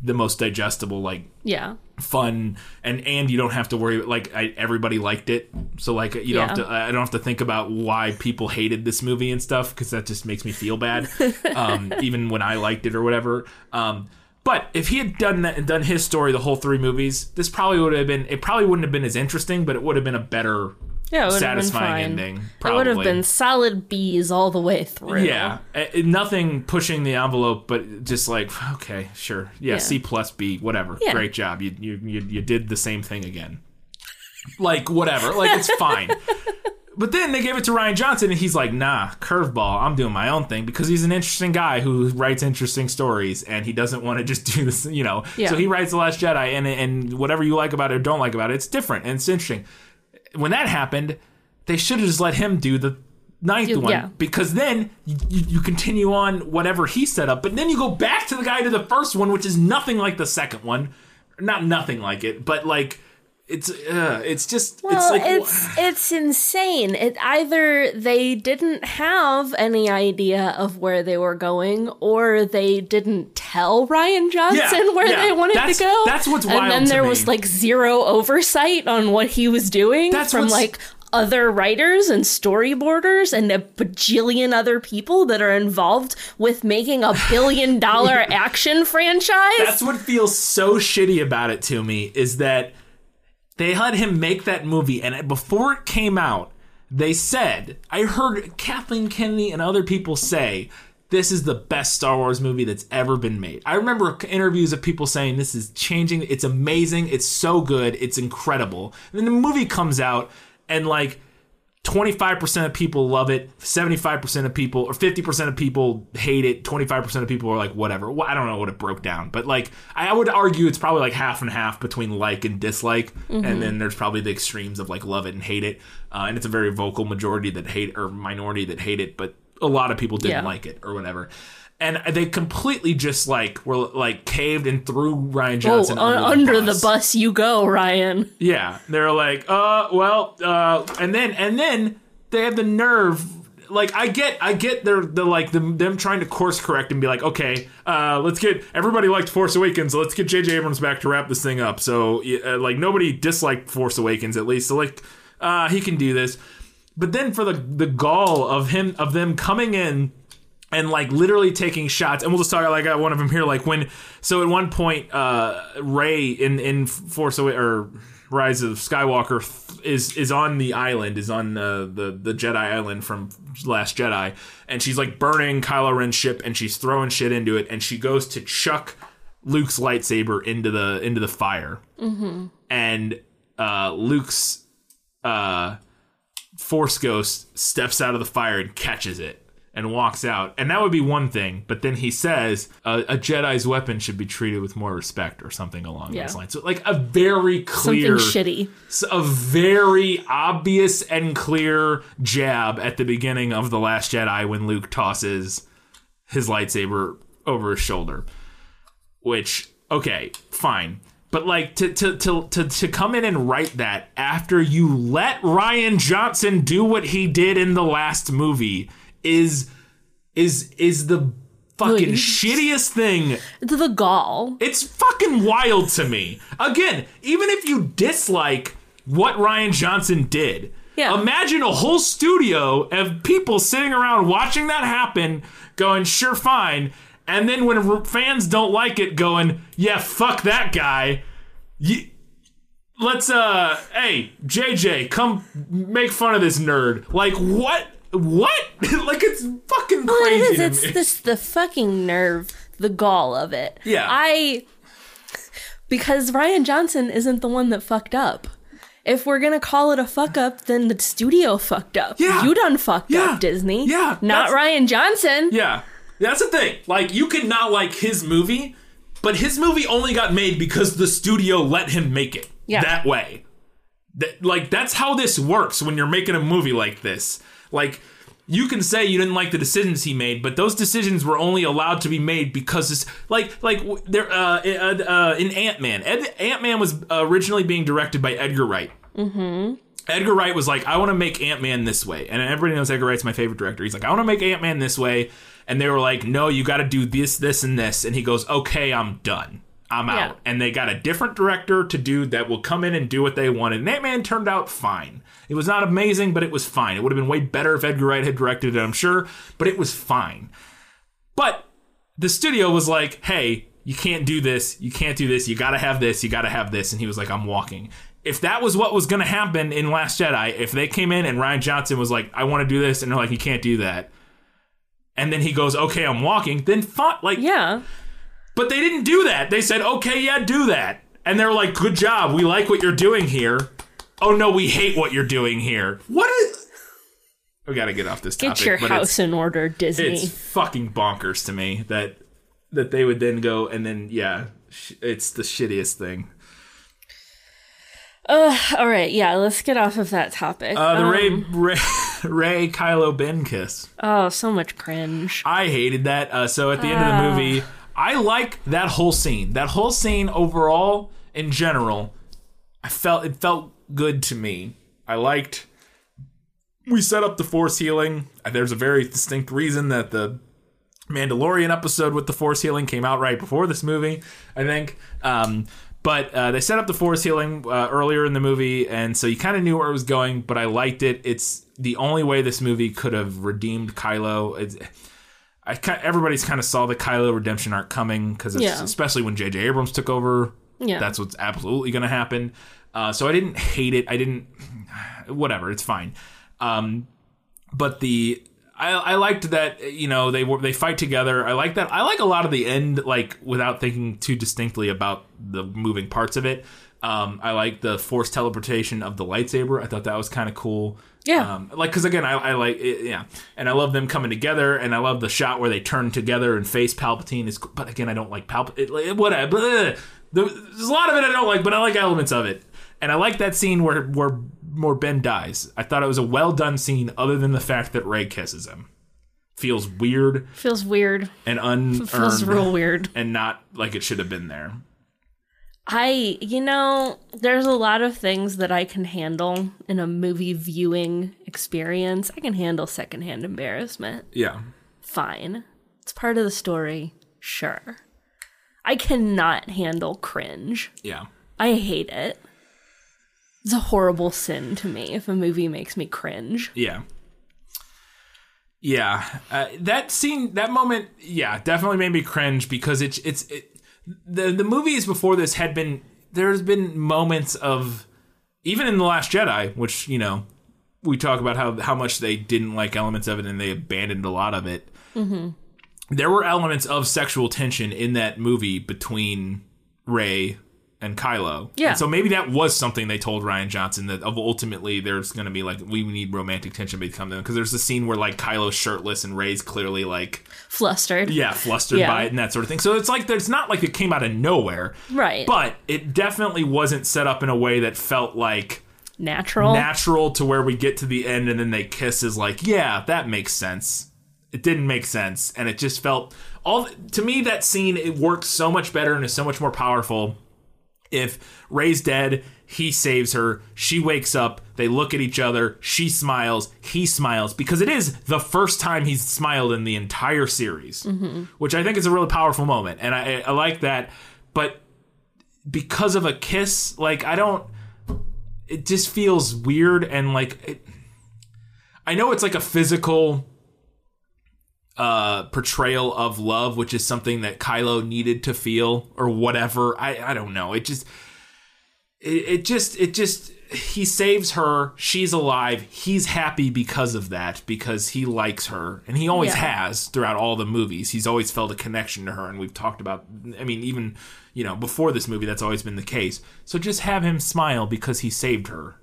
the most digestible, like yeah. fun and and you don't have to worry like I, everybody liked it. So like you don't have to I don't have to think about why people hated this movie and stuff because that just makes me feel bad um, even when I liked it or whatever. Um, but if he had done that and done his story the whole three movies this probably would have been it probably wouldn't have been as interesting but it would have been a better Yeah, it would have been satisfying fine. ending. It would have been solid B's all the way through. Yeah, Uh, nothing pushing the envelope, but just like okay, sure, yeah, Yeah. C plus B, whatever. Yeah. Great job. You, you you you did the same thing again. Like whatever, like it's fine. But then they gave it to Rian Johnson, and he's like, "Nah, curveball. I'm doing my own thing because he's an interesting guy who writes interesting stories, and he doesn't want to just do this, you know. Yeah. So he writes the Last Jedi, and and whatever you like about it or don't like about it, it's different and it's interesting. When that happened, they should have just let him do the ninth You- one yeah. because then you, you, you continue on whatever he set up, but then you go back to the guy to the first one, which is nothing like the second one. Not nothing like it, but like it's uh, it's just Well, it's like it's it's insane. It either they didn't have any idea of where they were going, or they didn't tell Rian Johnson Yeah, where yeah. they wanted That's- to go. that's what's wild And then there me. was like zero oversight on what he was doing That's from like other writers and storyboarders and a bajillion other people that are involved with making a billion dollar action franchise. that's what feels so shitty about it to me is that they had him make that movie and before it came out they said i heard kathleen kennedy and other people say this is the best star wars movie that's ever been made. I remember interviews of people saying this is changing it's amazing it's so good it's incredible. And then the movie comes out and like 25% of people love it, 75% of people or 50% of people hate it, 25% of people are like whatever. Well, I don't know what it broke down, but like I would argue it's probably like half and half between like and dislike, and then there's probably the extremes of like love it and hate it, uh, and it's a very vocal majority that hate or minority that hate it, but a lot of people didn't Yeah. like it or whatever. And they completely just like were like caved and threw Rian Oh, Johnson un- under, under the bus you go, Rian. yeah, they're like, uh, well, uh, and then and then they have the nerve. Like I get, I get their the like them, them trying to course correct and be like, okay, uh, let's get everybody liked Force Awakens, let's get J.J. Abrams back to wrap this thing up. So uh, like nobody disliked Force Awakens at least, so like uh, he can do this. But then for the the gall of him of them coming in and like literally taking shots and we'll just talk like I got one of them here like when so at one point uh Rey in in force away or rise of skywalker th- is is on the island is on uh, the the jedi island from last jedi and she's like burning kylo ren's ship and she's throwing shit into it and she goes to chuck luke's lightsaber into the into the fire. And uh luke's uh Force Ghost steps out of the fire and catches it and walks out. And that would be one thing, but then he says uh, a Jedi's weapon should be treated with more respect or something along Yeah. those lines. So like a very clear, Something shitty. a very obvious and clear jab at the beginning of the last Jedi when Luke tosses his lightsaber over his shoulder. Which okay, fine. But like to to to to, to come in and write that after you let Rian Johnson do what he did in the last movie is is is the fucking Like- shittiest thing To the gall. it's fucking wild to me. Again, even if you dislike what Rian Johnson did, Yeah. imagine a whole studio of people sitting around watching that happen, going, sure, fine. And then when fans don't like it, going, yeah, fuck that guy. Ye- let's, uh, hey, JJ, come make fun of this nerd. Like, what? What? like, it's fucking Well, crazy. it is. to It's this the fucking nerve, the gall of it. Yeah. I because Rian Johnson isn't the one that fucked up. If we're gonna call it a fuck up, then the studio fucked up. Yeah. You done fucked Yeah. up, Disney. Yeah, Not Rian Johnson. Yeah, that's the thing. Like, you can not like his movie, but his movie only got made because the studio let him make it Yeah. that way. That, like, that's how this works when you're making a movie like this. Like, you can say you didn't like the decisions he made, but those decisions were only allowed to be made because it's like like there uh, uh, uh, in Ant Man. Ant Man was originally being directed by Edgar Wright. Edgar Wright was like, I want to make Ant Man this way. And everybody knows Edgar Wright's my favorite director. He's like, I want to make Ant Man this way. And they were like, no, you got to do this, this, and this. And he goes, okay, I'm done. I'm Yeah. out. And they got a different director to do that will come in and do what they wanted. And Ant Man turned out fine. It was not amazing, but it was fine. It would have been way better if Edgar Wright had directed it, I'm sure. But it was fine. But the studio was like, hey, you can't do this. You can't do this. You got to have this. You got to have this. And he was like, I'm walking. if that was what was going to happen in Last Jedi, if they came in and Rian Johnson was like, "I want to do this," and they're like, "You can't do that," and then he goes, "Okay, I'm walking," then fine, like, Yeah. but they didn't do that. They said, "Okay, yeah, do that," and they're like, "Good job, we like what you're doing here." Oh no, we hate what you're doing here. What is? We got to get off this topic. Get your house in order, Disney. it's fucking bonkers to me that that they would then go and then yeah, sh- it's the shittiest thing. Uh, All right, yeah, let's get off of that topic. Uh, the Um, Rey Rey Rey Kylo Ben kiss. oh, so much cringe. I hated that. Uh, so at the end of the movie, I like that whole scene. That whole scene overall, in general, I felt it felt good to me. I liked. We set up the force healing. There's a very distinct reason that the Mandalorian episode with the force healing came out right before this movie, I think. Um, but uh, they set up the force healing uh, earlier in the movie, and so you kind of knew where it was going. But I liked it. It's the only way this movie could have redeemed Kylo. It's, I everybody's kind of saw the Kylo redemption arc coming because Yeah. especially when J.J. Abrams took over. Yeah. that's what's absolutely going to happen. Uh, so I didn't hate it. I didn't. Whatever, it's fine. Um, but the I, I liked that you know they were they fight together. I like that. I like a lot of the end like without thinking too distinctly about the moving parts of it. Um, I like the force teleportation of the lightsaber. I thought that was kind of cool. Yeah. Um, like because again, I, I like it, yeah, and I love them coming together, and I love the shot where they turn together and face Palpatine. Is but again, I don't like Palpatine. Whatever. There's a lot of it I don't like, but I like elements of it, and I like that scene where where where Ben dies. I thought it was a well done scene, other than the fact that Rey kisses him. Feels weird Feels weird. and unearned, Feels real weird. and not like it should have been there. I, you know, there's a lot of things that I can handle in a movie viewing experience. I can handle secondhand embarrassment. Yeah, Fine. It's part of the story. Sure. I cannot handle cringe. yeah. I hate it. It's a horrible sin to me if a movie makes me cringe. Yeah. Yeah, uh, that scene, that moment, yeah, definitely made me cringe because it's it's it, the the movies before this had been there's been moments of even in the Last Jedi, which you know we talk about how how much they didn't like elements of it and they abandoned a lot of it. There were elements of sexual tension in that movie between Rey and Kylo. Yeah. And so maybe that was something they told Rian Johnson that of ultimately there's going to be like we need romantic tension to become them because there's a scene where like Kylo's shirtless and Rey's clearly like Flustered. yeah flustered Yeah. by it and that sort of thing. So it's like it's not like it came out of nowhere, Right. but it definitely wasn't set up in a way that felt like Natural. natural to where we get to the end and then they kiss is like yeah that makes sense. It didn't make sense and it just felt all to me that scene it works so much better and is so much more powerful if Rey's dead, he saves her, she wakes up, they look at each other, she smiles, he smiles, because it is the first time he's smiled in the entire series, mm-hmm. which I think is a really powerful moment. And I, I like that. But because of a kiss, like, I don't, it just feels weird and like, it, I know it's like a physical uh portrayal of love which is something that Kylo needed to feel or whatever. I I don't know. It just it, it just it just he saves her. She's alive. He's happy because of that because he likes her. And he always Yeah. has throughout all the movies. He's always felt a connection to her and we've talked about I mean even you know before this movie that's always been the case. So just have him smile because he saved her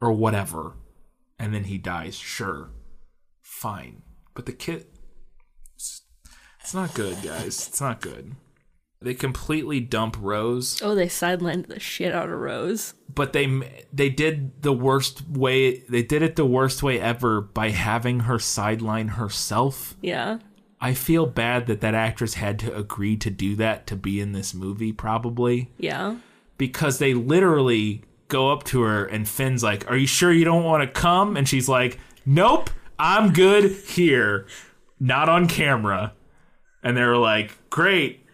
or whatever and then he dies. Sure. Fine. But the kid it's not good, guys. It's not good. They completely dump Rose, oh, they sidelined the shit out of Rose. but they they did the worst way. They did it the worst way ever by having her sideline herself. Yeah. I feel bad that that actress had to agree to do that to be in this movie, probably Yeah. because they literally go up to her and Finn's like, "Are you sure you don't want to come?" And she's like, "Nope, I'm good here, not on camera." And they were like, "Great,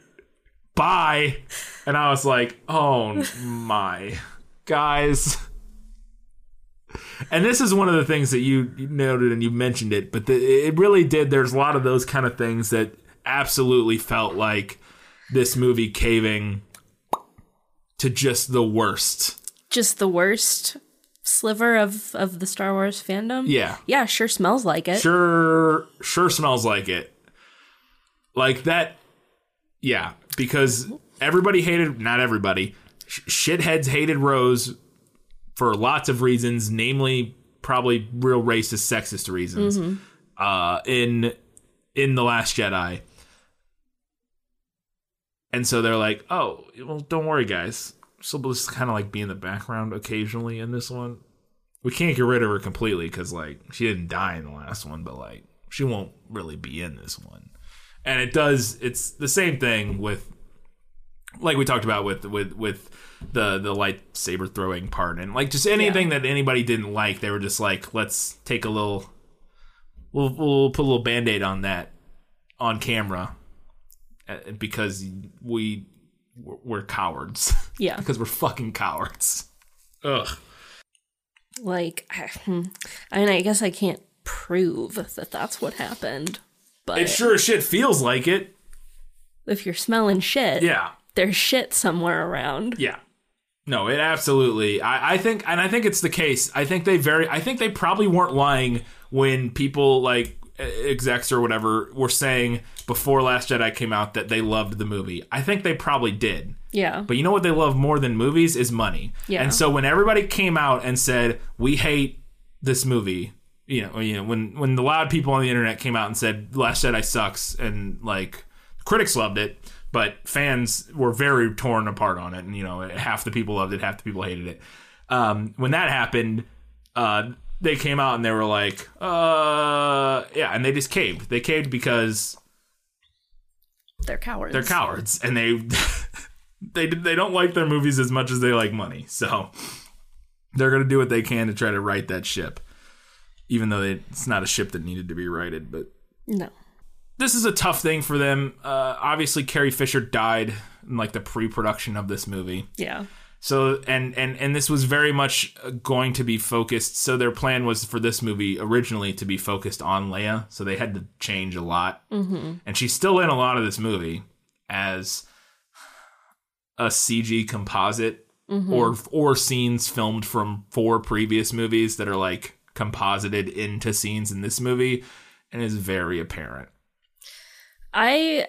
bye." And I was like, "Oh my, guys." And this is one of the things that you noted and you mentioned it, but the, it really did. There's a lot of those kind of things that absolutely felt like this movie caving to just the worst just the worst sliver of of the Star Wars fandom. Yeah. Yeah, sure smells like it. Sure, sure smells like it. Like that. Yeah, because everybody hated, not everybody, sh- shitheads hated Rose for lots of reasons, namely probably real racist, sexist reasons. Uh, in in the Last Jedi, and so they're like, "Oh, well, don't worry, guys. She'll just kind of like be in the background occasionally in this one. We can't get rid of her completely because like she didn't die in the last one, but like she won't really be in this one. And it does. It's the same thing with, like we talked about with with with the the lightsaber throwing part, and like just anything that anybody didn't like, they were just like, let's take a little, we'll we'll put a little band aid on that on camera uh, because we we're cowards Yeah. because we're fucking cowards. Ugh. Like hmm, I mean, I guess I can't prove that that's what happened. But It sure as shit feels like it. if you're smelling shit, Yeah. there's shit somewhere around. Yeah. No, it absolutely. I, I think, and I think it's the case. I think they very, I think they probably weren't lying when people like execs or whatever were saying before Last Jedi came out that they loved the movie. I think they probably did. Yeah. But you know what they love more than movies is money. Yeah. And so when everybody came out and said we hate this movie, you know, you know, when when the loud people on the internet came out and said Last Jedi sucks, and like critics loved it, but fans were very torn apart on it, and you know, half the people loved it, half the people hated it. Um, when that happened, uh, they came out and they were like, uh, yeah, and they just caved. They caved because they're cowards. they're cowards and they they they don't like their movies as much as they like money so they're going to do what they can to try to right that ship even though they, it's not a ship that needed to be righted but No. this is a tough thing for them uh, obviously carrie fisher died in like the pre-production of this movie Yeah. so and and and this was very much going to be focused. So their plan was for this movie originally to be focused on Leia. So they had to change a lot, mm-hmm. and she's still in a lot of this movie as a CG composite or or scenes filmed from four previous movies that are like composited into scenes in this movie, and is very apparent. I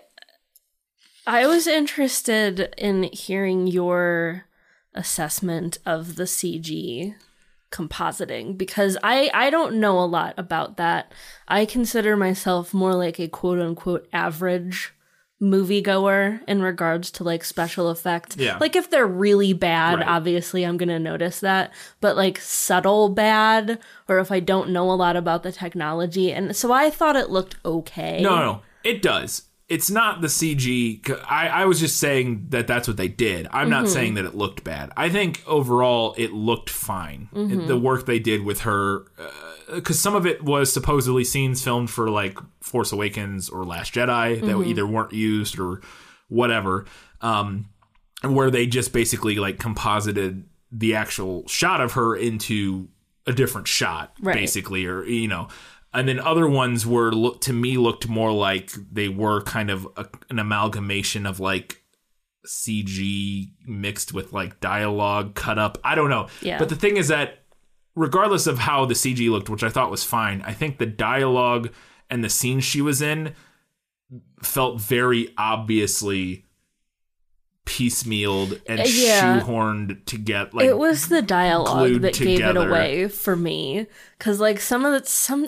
I was interested in hearing your assessment of the CG compositing because I I don't know a lot about that. I consider myself more like a quote unquote average moviegoer in regards to like special effects. Yeah. Like if they're really bad, Right. obviously I'm going to notice that, but like subtle bad or if I don't know a lot about the technology and so I thought it looked okay. No, no, no. It does. It's not the CG. I, I was just saying that that's what they did. I'm not mm-hmm. saying that it looked bad. I think overall it looked fine. It- the mm-hmm. work they did with her, uh, because some of it was supposedly scenes filmed for like Force Awakens or Last Jedi that mm-hmm. either weren't used or whatever, um, where they just basically like composited the actual shot of her into a different shot, Right. basically, or you know. And then other ones were look to me looked more like they were kind of a, an amalgamation of like CG mixed with like dialogue cut up. I don't know. Yeah. But the thing is that regardless of how the CG looked, which I thought was fine, I think the dialogue and the scenes she was in felt very obviously piecemealed and Uh, yeah. shoehorned to get like it was the dialogue that gave it away for me because like some of the some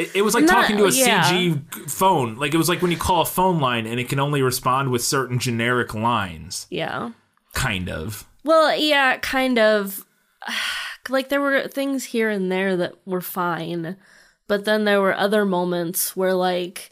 It, it was like Not- talking to a yeah. CG phone. Like it was like when you call a phone line and it can only respond with certain generic lines, yeah kind of. well yeah kind of like there were things here and there that were fine but then there were other moments where like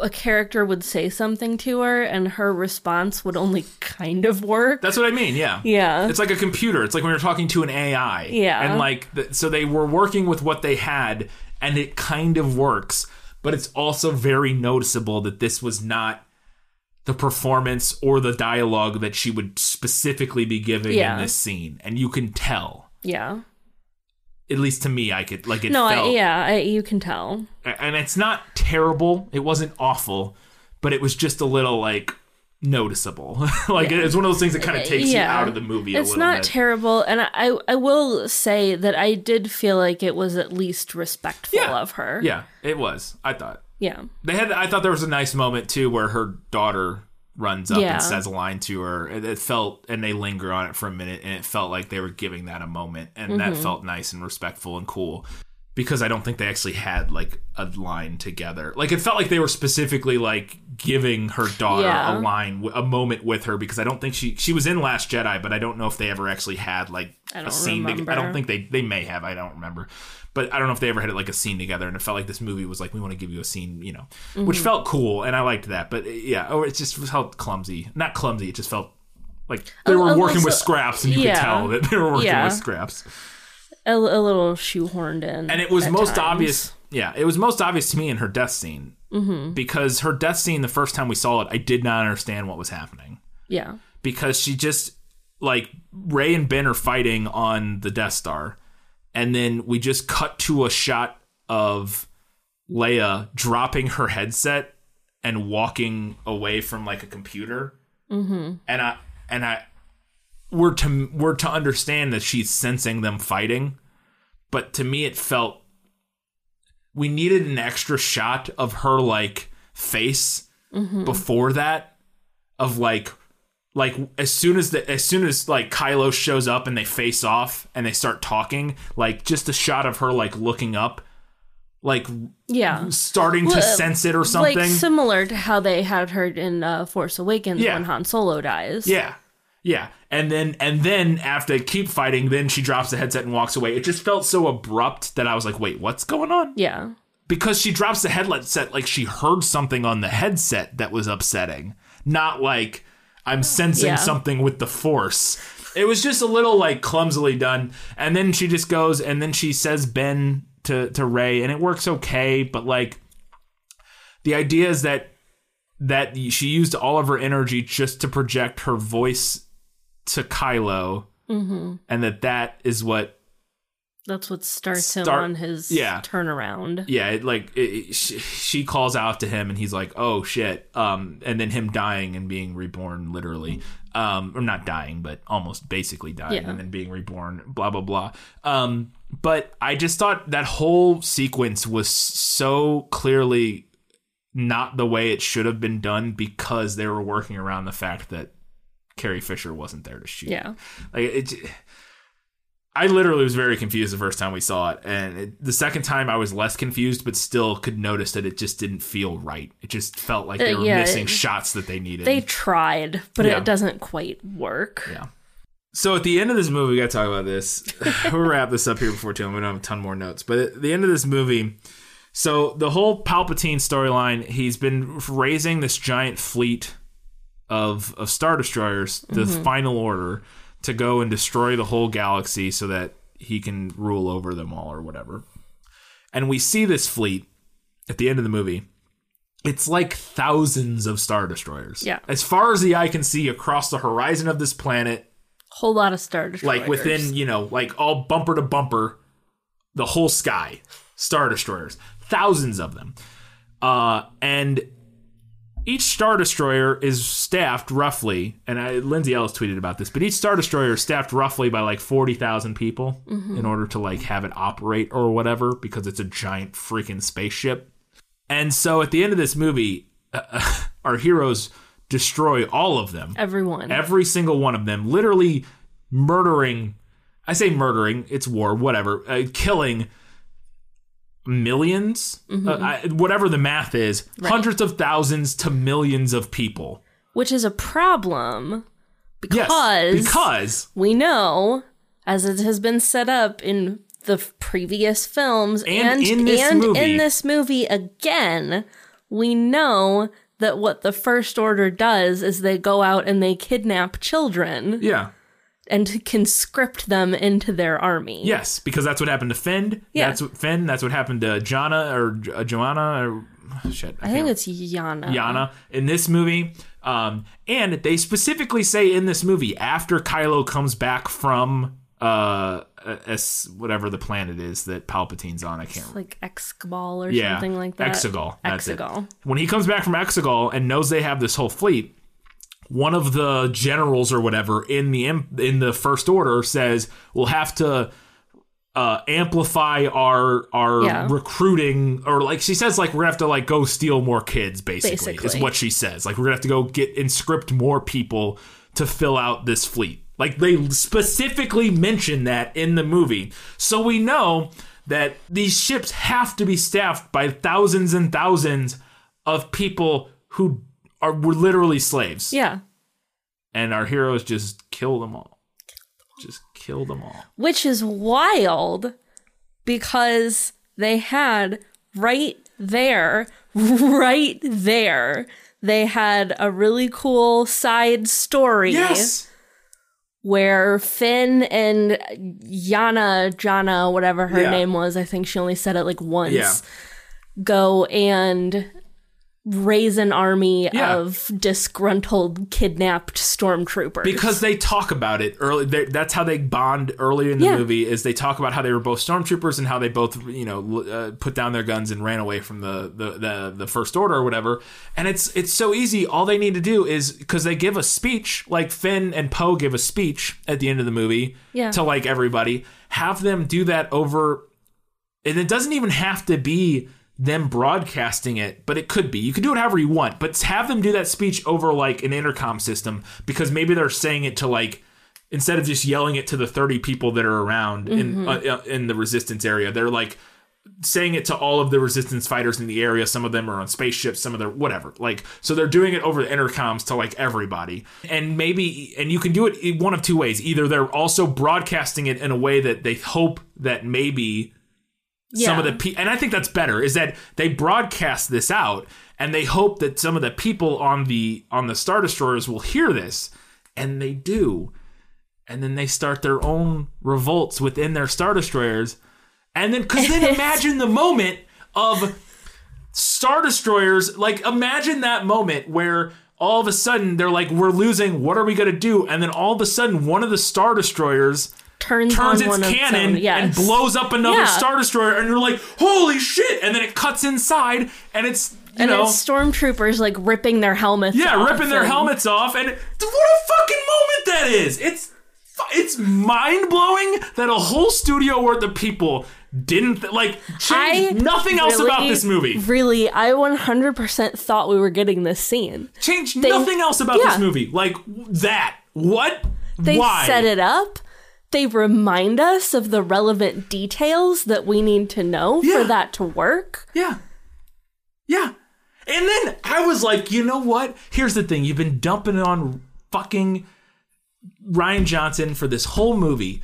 a character would say something to her and her response would only kind of work That's what I mean. Yeah. yeah It's like a computer. It's like when you're talking to an AI. Yeah. And like, the, so they were working with what they had, and it kind of works, but it's also very noticeable that this was not the performance or the dialogue that she would specifically be giving Yeah. in this scene, and you can tell. yeah At least to me, I could like it. no felt, I, yeah I, you can tell and it's not terrible. It wasn't awful, but it was just a little like noticeable. like it's one of those things that kind of takes Yeah. you out of the movie. a It's not bit. terrible, and I I will say that I did feel like it was at least respectful Yeah. of her. Yeah, it was. I thought yeah, they had. I thought there was a nice moment too where her daughter runs up Yeah. and says a line to her. It, it felt, and they linger on it for a minute, and it felt like they were giving that a moment, and that Mm-hmm. felt nice and respectful and cool. Because I don't think they actually had like a line together. Like it felt like they were specifically like giving her daughter Yeah. a line, a moment with her. Because I don't think she she was in Last Jedi, but I don't know if they ever actually had like a scene. I don't think they they may have. I don't remember, but I don't know if they ever had like a scene together. And it felt like this movie was like we want to give you a scene, you know, which Mm-hmm. felt cool, and I liked that. But yeah, oh, it just felt clumsy. Not clumsy. It just felt like they were working with scraps, and you yeah. could tell that they were working Yeah. with scraps. A, a little shoehorned in, And it was most times. obvious. Yeah, it was most obvious to me in her death scene Mm-hmm. because her death scene the first time we saw it, I did not understand what was happening. Yeah, because she just like Rey and Ben are fighting on the Death Star, and then we just cut to a shot of Leia dropping her headset and walking away from like a computer, mm-hmm. and I and I we're to we're to understand that she's sensing them fighting, but to me it felt we needed an extra shot of her like face before that of like like as soon as the as soon as like Kylo shows up and they face off and they start talking, like just a shot of her like looking up, like yeah. starting to Well, sense it or something. Like similar to how they had her in uh, Force Awakens Yeah. when Han Solo dies. yeah. Yeah. And then and then after they keep fighting, then she drops the headset and walks away. It just felt so abrupt that I was like, wait, what's going on? Yeah. Because she drops the headset like she heard something on the headset that was upsetting. Not like I'm sensing Yeah. something with the force. It was just a little like clumsily done. And then she just goes and then she says Ben to to Rey and it works okay, but like the idea is that that she used all of her energy just to project her voice to Kylo Mm-hmm. and that that is what That's what starts him on his yeah. turnaround. yeah it, like it- she, she calls out to him and he's like oh shit um and then him dying and being reborn literally um or not dying but almost basically dying Yeah. and then being reborn blah blah blah um but i just thought that whole sequence was so clearly not the way it should have been done because they were working around the fact that Carrie Fisher wasn't there to shoot. Yeah. Like it, I literally was very confused the first time we saw it, and it, the second time I was less confused, but still could notice that it just didn't feel right. It just felt like they Uh, were yeah, missing it- shots that they needed. They tried, but Yeah. it doesn't quite work. yeah. So at the end of this movie, we got to talk about this. we'll wrap this up here before too. We don't have a ton more notes, but at the end of this movie, so the whole Palpatine storyline, he's been raising this giant fleet of of star destroyers, the Final Order, to go and destroy the whole galaxy so that he can rule over them all or whatever. And we see this fleet at the end of the movie. It's like thousands of star destroyers. Yeah. As far as the eye can see across the horizon of this planet, Whole lot of Star Destroyers. like within you know like all bumper to bumper the whole sky star destroyers thousands of them uh and each star destroyer is staffed roughly and I, lindsay ellis tweeted about this but each star destroyer is staffed roughly by like 40000 people in order to like have it operate or whatever because it's a giant freaking spaceship. And so at the end of this movie uh, our heroes destroy all of them. Everyone. every single one of them. Literally murdering i say murdering it's war whatever uh, killing 1000000s Uh, I, whatever the math is hundreds of thousands to millions of people. Which is a problem yes because because we know, as it has been set up in the previous films And and, in this and movie. in this movie again, we know that what the First Order does is they go out and they kidnap children. Yeah and conscript them into their army. yes because that's what happened to finn Yeah. that's what finn that's what happened to Jannah or uh, joanna or shit I think it's Yana. Yana in this movie. Um, and they specifically say in this movie after Kylo comes back from uh, S, whatever the planet is that Palpatine's on. I can't remember. Like Exegol or Yeah, something like that. Exegol. Exegol. When he comes back from Exegol and knows they have this whole fleet, one of the generals or whatever in the in the first order says we'll have to uh, amplify our our Yeah. recruiting or like she says like we're gonna have to like go steal more kids basically, is what she says. Like we're gonna have to go get and script more people to fill out this fleet. Like they specifically mention that in the movie. So we know that these ships have to be staffed by thousands and thousands of people who are were literally slaves Yeah. and our heroes just kill them all just kill them all Which is wild because they had right there, right there, they had a really cool side story yes where Finn and Yana, Jannah, whatever her Yeah. name was, I think she only said it like once, Yeah. go and raise an army Yeah. of disgruntled, kidnapped stormtroopers. because they talk about it early they, that's how they bond early in the Yeah. movie is they talk about how they were both stormtroopers and how they both you know uh, put down their guns and ran away from the, the the the first order or whatever and it's it's so easy all they need to do is because they give a speech like finn and poe give a speech at the end of the movie Yeah. to like everybody have them do that over and it doesn't even have to be them broadcasting it, but it could be. You can do it however you want, but have them do that speech over like an intercom system because maybe they're saying it to like instead of just yelling it to the 30 people that are around in uh, in the resistance area, they're like saying it to all of the resistance fighters in the area. Some of them are on spaceships, some of them whatever. Like so they're doing it over the intercoms to like everybody. And maybe and you can do it one of two ways. Either they're also broadcasting it in a way that they hope that maybe some of the pe- and I think that's better is that they broadcast this out and they hope that some of the people on the on the star destroyers will hear this and they do. And then they start their own revolts within their star destroyers and then cuz then imagine the moment of star destroyers like imagine that moment where all of a sudden they're like we're losing. What are we going to do? And then all of a sudden one of the star destroyers turns, turns on its one of cannon own, yes. and blows up another Yeah. star destroyer and you're like holy shit and then it cuts inside and it's you and know it's stormtroopers like ripping their helmets off. yeah ripping their and- helmets off and what a fucking moment that is it's it's mind-blowing that a whole studio worth of people didn't th- like change I nothing else about really, this movie Really, I 100% thought we were getting this scene. change nothing else about this movie like that what They why set it up. They remind us of the relevant details that we need to know Yeah. for that to work. Yeah. Yeah. And then I was like, you know what? Here's the thing. You've been dumping on fucking Rian Johnson for this whole movie.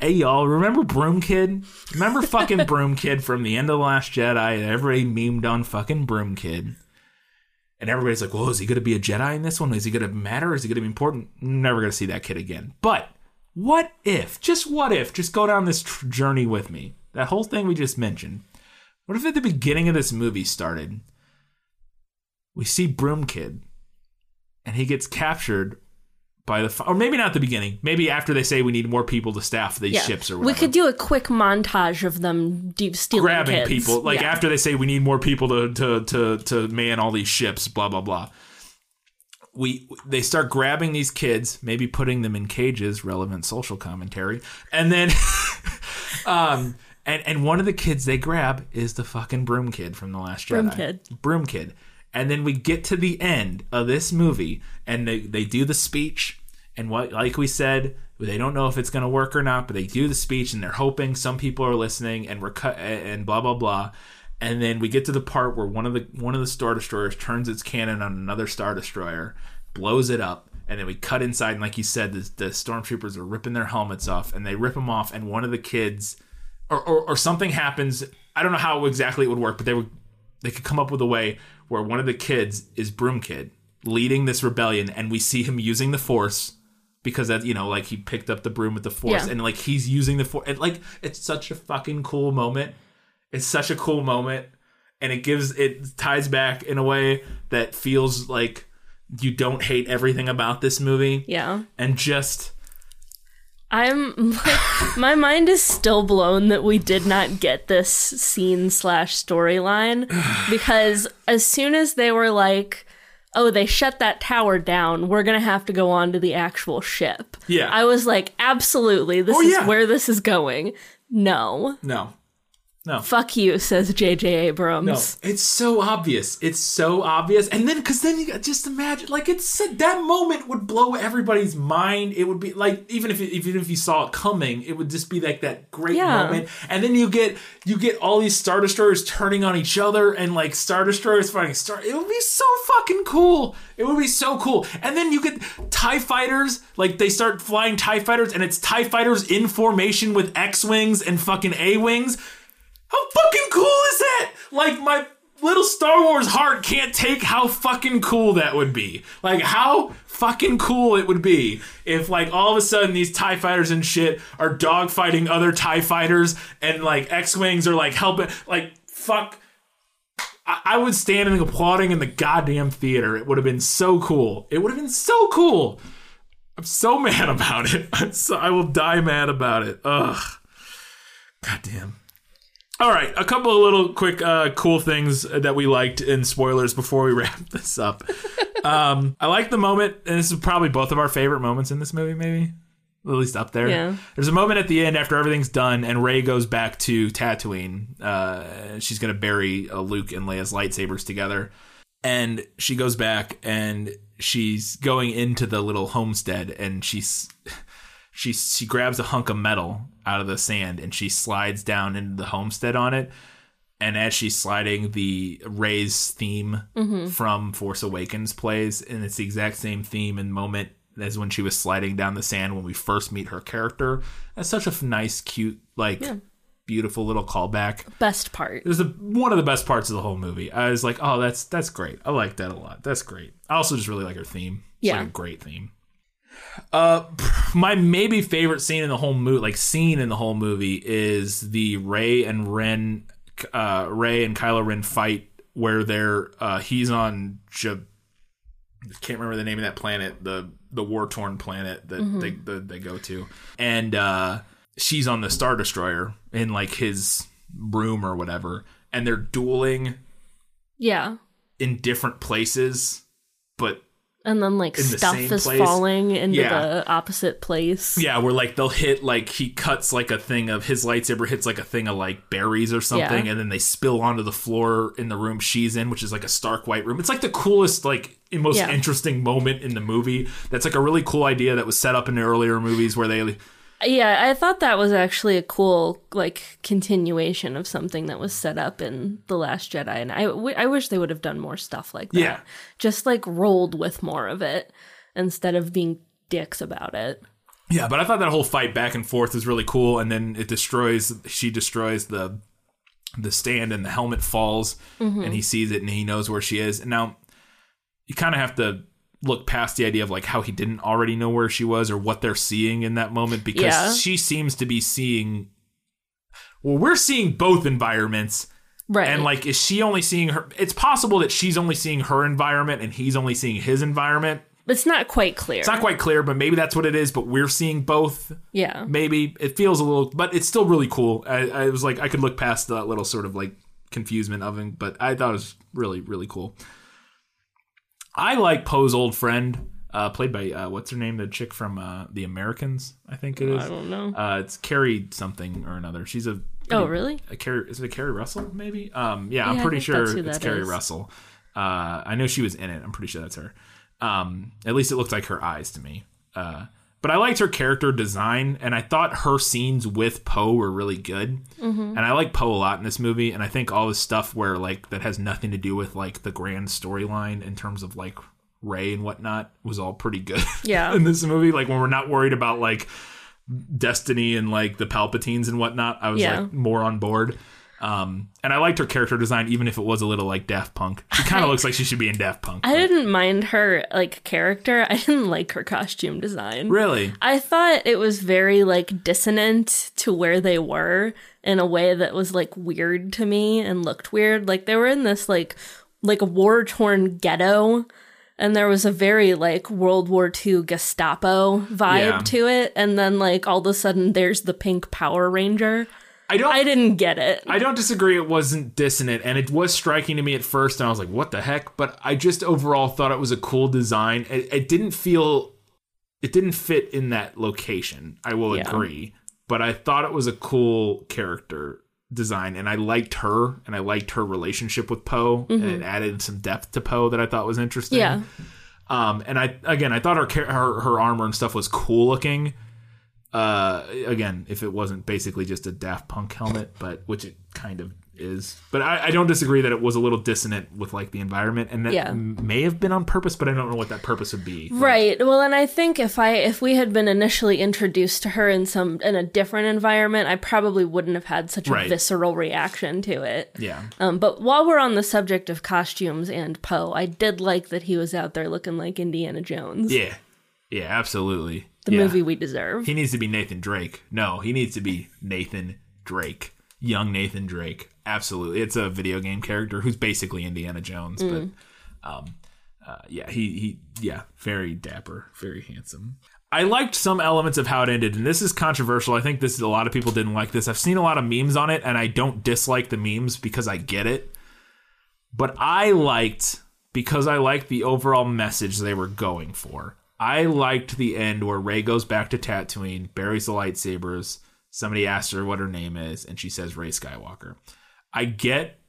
Hey y'all, remember Broom Kid? Remember fucking Broom Kid from the end of the Last Jedi? Everybody memed on fucking Broom Kid. And everybody's like, well, is he going to be a Jedi in this one? Is he going to matter? Is he going to be important? Never going to see that kid again. But what if, just what if, just go down this tr- journey with me? That whole thing we just mentioned. What if at the beginning of this movie started, we see Broom Kid, and he gets captured by the, or maybe not at the beginning, maybe after they say we need more people to staff these Yeah. ships or whatever. we could do a quick montage of them deep stealing grabbing kids. people like Yeah. after they say we need more people to to to to man all these ships blah blah blah we they start grabbing these kids maybe putting them in cages relevant social commentary and then um and and one of the kids they grab is the fucking broom kid from the last Broom Jedi Kid. broom kid and then we get to the end of this movie and they they do the speech. And what like we said they don't know if it's going to work or not but they do the speech and they're hoping some people are listening and we're cut and blah blah blah. And then we get to the part where one of the one of the star destroyers turns its cannon on another star destroyer blows it up and then we cut inside and like you said the, the stormtroopers are ripping their helmets off and they rip them off and one of the kids or, or, or something happens. I don't know how exactly it would work but they would they could come up with a way where one of the kids is broom kid leading this rebellion and we see him using the force because that you know like he picked up the broom with the force Yeah. and like he's using the force and like it's such a fucking cool moment it's such a cool moment and it gives it ties back in a way that feels like you don't hate everything about this movie yeah. and just I'm like, my mind is still blown that we did not get this scene slash storyline because as soon as they were like, oh, they shut that tower down. We're going to have to go on to the actual ship. Yeah. I was like, absolutely. This Oh, is yeah. where this is going. No. No. No. Fuck you, says J.J. Abrams. No, it's so obvious. It's so obvious. And then, because then you just imagine, like, it's said that moment would blow everybody's mind. It would be like, even if even if you saw it coming, it would just be like that great Yeah. moment. And then you get you get all these star destroyers turning on each other, and like star destroyers fighting star. It would be so fucking cool. It would be so cool. And then you get Tie fighters, like they start flying Tie fighters, and it's Tie fighters in formation with X wings and fucking A wings. How fucking cool is that? Like my little Star Wars heart can't take how fucking cool that would be. Like how fucking cool it would be if like all of a sudden these TIE fighters and shit are dogfighting other TIE fighters and like X-Wings are like helping like fuck I, I would stand and applauding in the goddamn theater. It would have been so cool. It would have been so cool. I'm so mad about it. So, I will die mad about it. Ugh. Goddamn. All right, a couple of little quick uh, cool things that we liked in spoilers before we wrap this up. um, I like the moment, and this is probably both of our favorite moments in this movie, maybe at least up there. Yeah. There's a moment at the end after everything's done, and Rey goes back to Tatooine. Uh, she's gonna bury uh, Luke and Leia's lightsabers together, and she goes back and she's going into the little homestead, and she's she she grabs a hunk of metal out of the sand and she slides down into the homestead on it. And as she's sliding, the Rey's theme mm-hmm. from Force Awakens plays, and it's the exact same theme and moment as when she was sliding down the sand when we first meet her character. That's such a nice, cute, like beautiful little callback. Best part. It was the, one of the best parts of the whole movie. I was like, oh, that's that's great. I like that a lot. That's great. I also just really like her theme. It's Yeah. like a great theme. Uh, my maybe favorite scene in the whole movie, like scene in the whole movie, is the Rey and Ren, uh, Rey and Kylo Ren fight where they're uh, he's on. J- I can't remember the name of that planet, the the war torn planet that they the, they go to, and uh, she's on the Star Destroyer in like his room or whatever, and they're dueling Yeah. in different places, but And then like In the stuff is place? falling into Yeah. the opposite place. yeah, where like they'll hit like he cuts like a thing of his lightsaber hits like a thing of like berries or something, Yeah. and then they spill onto the floor in the room she's in, which is like a stark white room. It's like the coolest like most Yeah. interesting moment in the movie. That's like a really cool idea that was set up in the earlier movies where they Yeah, I thought that was actually a cool like continuation of something that was set up in The Last Jedi and I, w- I wish they would have done more stuff like that. Yeah. Just like rolled with more of it instead of being dicks about it. Yeah, but I thought that whole fight back and forth was really cool, and then it destroys. She destroys the the stand, and the helmet falls, mm-hmm. and he sees it, and he knows where she is. And now you kind of have to look past the idea of like how he didn't already know where she was or what they're seeing in that moment because Yeah. she seems to be seeing. Well, we're seeing both environments. Right. And like, is she only seeing her? It's possible that she's only seeing her environment and he's only seeing his environment. it's not quite clear. It's not quite clear, but maybe that's what it is. But we're seeing both yeah. maybe it feels a little but it's still really cool I, I was like i could look past that little sort of like confusement of him but i thought it was really really cool i like poe's old friend uh, played by uh, what's her name the chick from uh, the americans i think it is I don't know. uh, it's keri something or another she's a Oh, really? a Keri, is it a Keri Russell? Maybe. Um, yeah, I'm pretty sure it's Keri is. Russell. Uh, I know she was in it. I'm pretty sure that's her. Um, at least it looked like her eyes to me. Uh, but I liked her character design, and I thought her scenes with Poe were really good. Mm-hmm. And I like Poe a lot in this movie, and I think all this stuff where like that has nothing to do with like the grand storyline in terms of like Rey and whatnot was all pretty good. Yeah. in this movie, like when we're not worried about like Destiny and like the Palpatines and whatnot, I was Yeah. like more on board. Um, and I liked her character design, even if it was a little like Daft Punk. She kind of looks like she should be in Daft Punk. I but- didn't mind her like character. I didn't like her costume design. really. I thought it was very like dissonant to where they were in a way that was like weird to me and looked weird. Like they were in this like like a war torn ghetto and there was a very like World War II Gestapo vibe Yeah. to it and then like all of a sudden there's the pink Power Ranger. I don't. I didn't get it. I don't disagree. It wasn't dissonant, and it was striking to me at first, and I was like, "What the heck?" But I just overall thought it was a cool design. It, it didn't feel, it didn't fit in that location. I will Yeah. agree, but I thought it was a cool character design, and I liked her, and I liked her relationship with Poe, and it added some depth to Poe that I thought was interesting. Mm-hmm. yeah. Um, and I again, I thought her her her armor and stuff was cool looking. Uh, again, if it wasn't basically just a Daft Punk helmet, but which it kind of is. But I, I don't disagree that it was a little dissonant with like the environment, and that Yeah. may have been on purpose, but I don't know what that purpose would be. Right. Well, and I think if I if we had been initially introduced to her in some in a different environment, I probably wouldn't have had such a Right. visceral reaction to it. Yeah, Um, but while we're on the subject of costumes and Poe, I did like that he was out there looking like Indiana Jones, yeah, yeah, absolutely. The Yeah. movie we deserve. He needs to be Nathan Drake. No, he needs to be Nathan Drake. Young Nathan Drake. Absolutely. It's a video game character who's basically Indiana Jones, Mm. but um uh, yeah, he he yeah, very dapper, very handsome. I liked some elements of how it ended, and this is controversial. I think this is a lot of people didn't like this. I've seen a lot of memes on it, and I don't dislike the memes because I get it. But I liked because I liked the overall message they were going for. I liked the end where Rey goes back to Tatooine, buries the lightsabers. Somebody asks her what her name is, and she says Rey Skywalker. I get,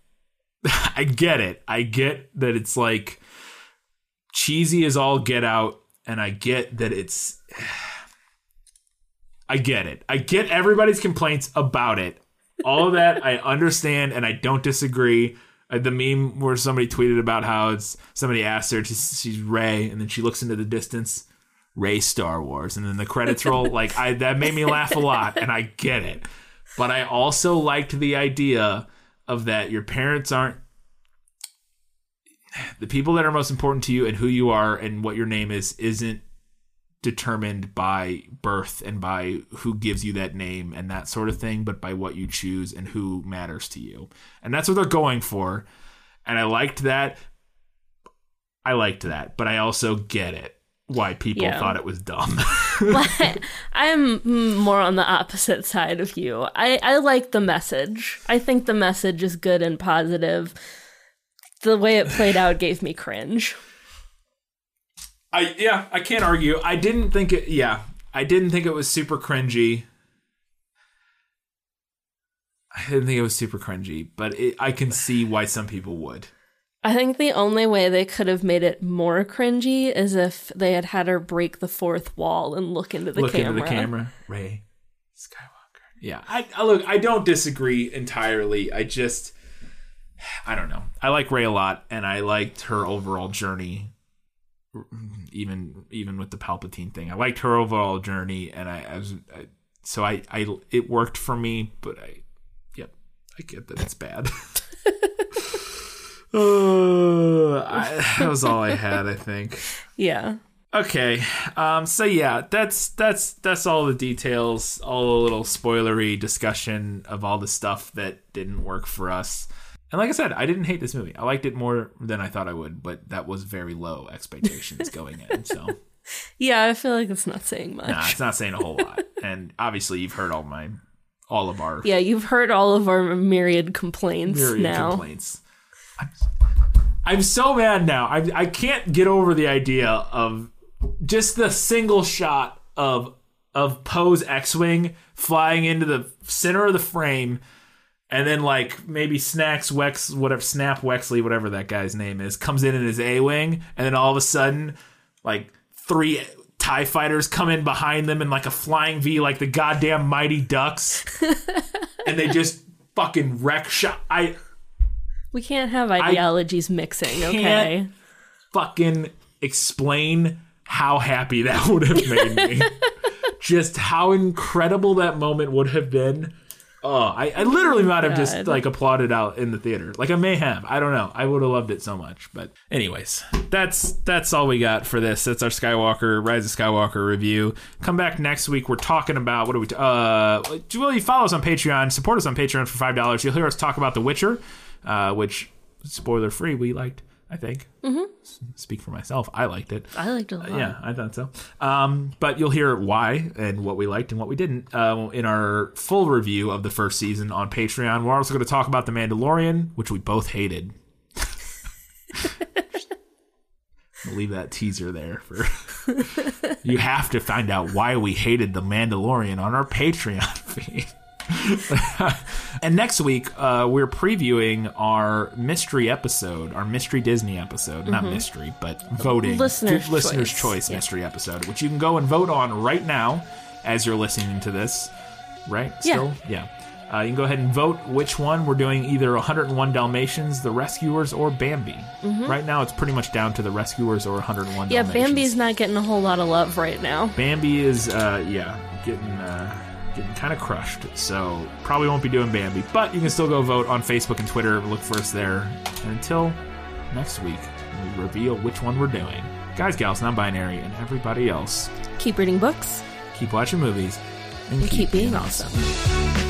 I get it. I get that it's like cheesy as all get out, and I get that it's. I get it. I get everybody's complaints about it. All of that I understand, and I don't disagree. Uh, the meme where somebody tweeted about how it's somebody asked her, she's, she's Rey, and then she looks into the distance, Rey Star Wars, and then the credits roll. like I, that made me laugh a lot, and I get it. But I also liked the idea of that your parents aren't the people that are most important to you and who you are and what your name is isn't determined by birth and by who gives you that name and that sort of thing, but by what you choose and who matters to you. And that's what they're going for. And I liked that. I liked that, but I also get it why people Yeah. thought it was dumb. But I'm more on the opposite side of you. I, I like the message. I think the message is good and positive. The way it played out gave me cringe. I yeah, I can't argue. I didn't think it. Yeah, I didn't think it was super cringy. I didn't think it was super cringy, but it, I can see why some people would. I think the only way they could have made it more cringy is if they had had her break the fourth wall and look into the Look camera. Look into the camera, Rey Skywalker. Yeah, I, I look. I don't disagree entirely. I just, I don't know. I like Rey a lot, and I liked her overall journey. Even even with the Palpatine thing, I liked her overall journey, and I, I was I, so I I it worked for me. But I, yep, I get that it's bad. Uh, I, that was all I had, I think. Yeah. Okay. Um so yeah, that's that's that's all the details, all the little spoilery discussion of all the stuff that didn't work for us. And like I said, I didn't hate this movie. I liked it more than I thought I would, but that was very low expectations going in. So, Yeah, I feel like it's not saying much. nah, it's not saying a whole lot. And obviously, you've heard all my all of our Yeah, you've heard all of our myriad complaints myriad now. complaints. I'm, I'm so mad now. I I can't get over the idea of just the single shot of of Poe's X-wing flying into the center of the frame, and then like maybe Snacks Wex whatever Snap Wexley whatever that guy's name is comes in in his A-wing, and then all of a sudden like three Tie fighters come in behind them in like a flying V, like the goddamn Mighty Ducks, and they just fucking wreck shot. I We can't have ideologies mixing, okay? fucking explain how happy that would have made me. just how incredible that moment would have been. Oh, I, I literally might have just God. like applauded out in the theater. Like I may have. I don't know. I would have loved it so much. But anyways, that's that's all we got for this. That's our Skywalker Rise of Skywalker review. Come back next week. We're talking about what are we? T- uh, well, you follow us on Patreon. Support us on Patreon for five dollars. You'll hear us talk about The Witcher, uh, which spoiler free we liked I think. Mm-hmm. Speak for myself. I liked it. I liked it a lot. Yeah, I thought so. Um, but you'll hear why and what we liked and what we didn't uh, in our full review of the first season on Patreon. We're also going to talk about The Mandalorian, which we both hated. I'll leave that teaser there for you have to find out why we hated The Mandalorian on our Patreon feed. and next week, uh, we're previewing our mystery episode, our mystery Disney episode. Not mystery, but voting. Mm-hmm. Listener's listener's choice. choice Yeah. mystery episode, which you can go and vote on right now as you're listening to this. Right? Yeah. Still? Yeah. Uh, you can go ahead and vote which one. We're doing either 101 Dalmatians, The Rescuers, or Bambi. Right now, it's pretty much down to The Rescuers or 101 Mm-hmm. Yeah, Dalmatians. Bambi's not getting a whole lot of love right now. Bambi is, uh, yeah, getting uh, getting kind of crushed. So probably won't be doing Bambi, but you can still go vote on Facebook and Twitter. Look for us there. And until next week, we reveal which one we're doing. Guys, gals, non-binary, and everybody else, Keep reading books keep watching movies and, and keep being awesome.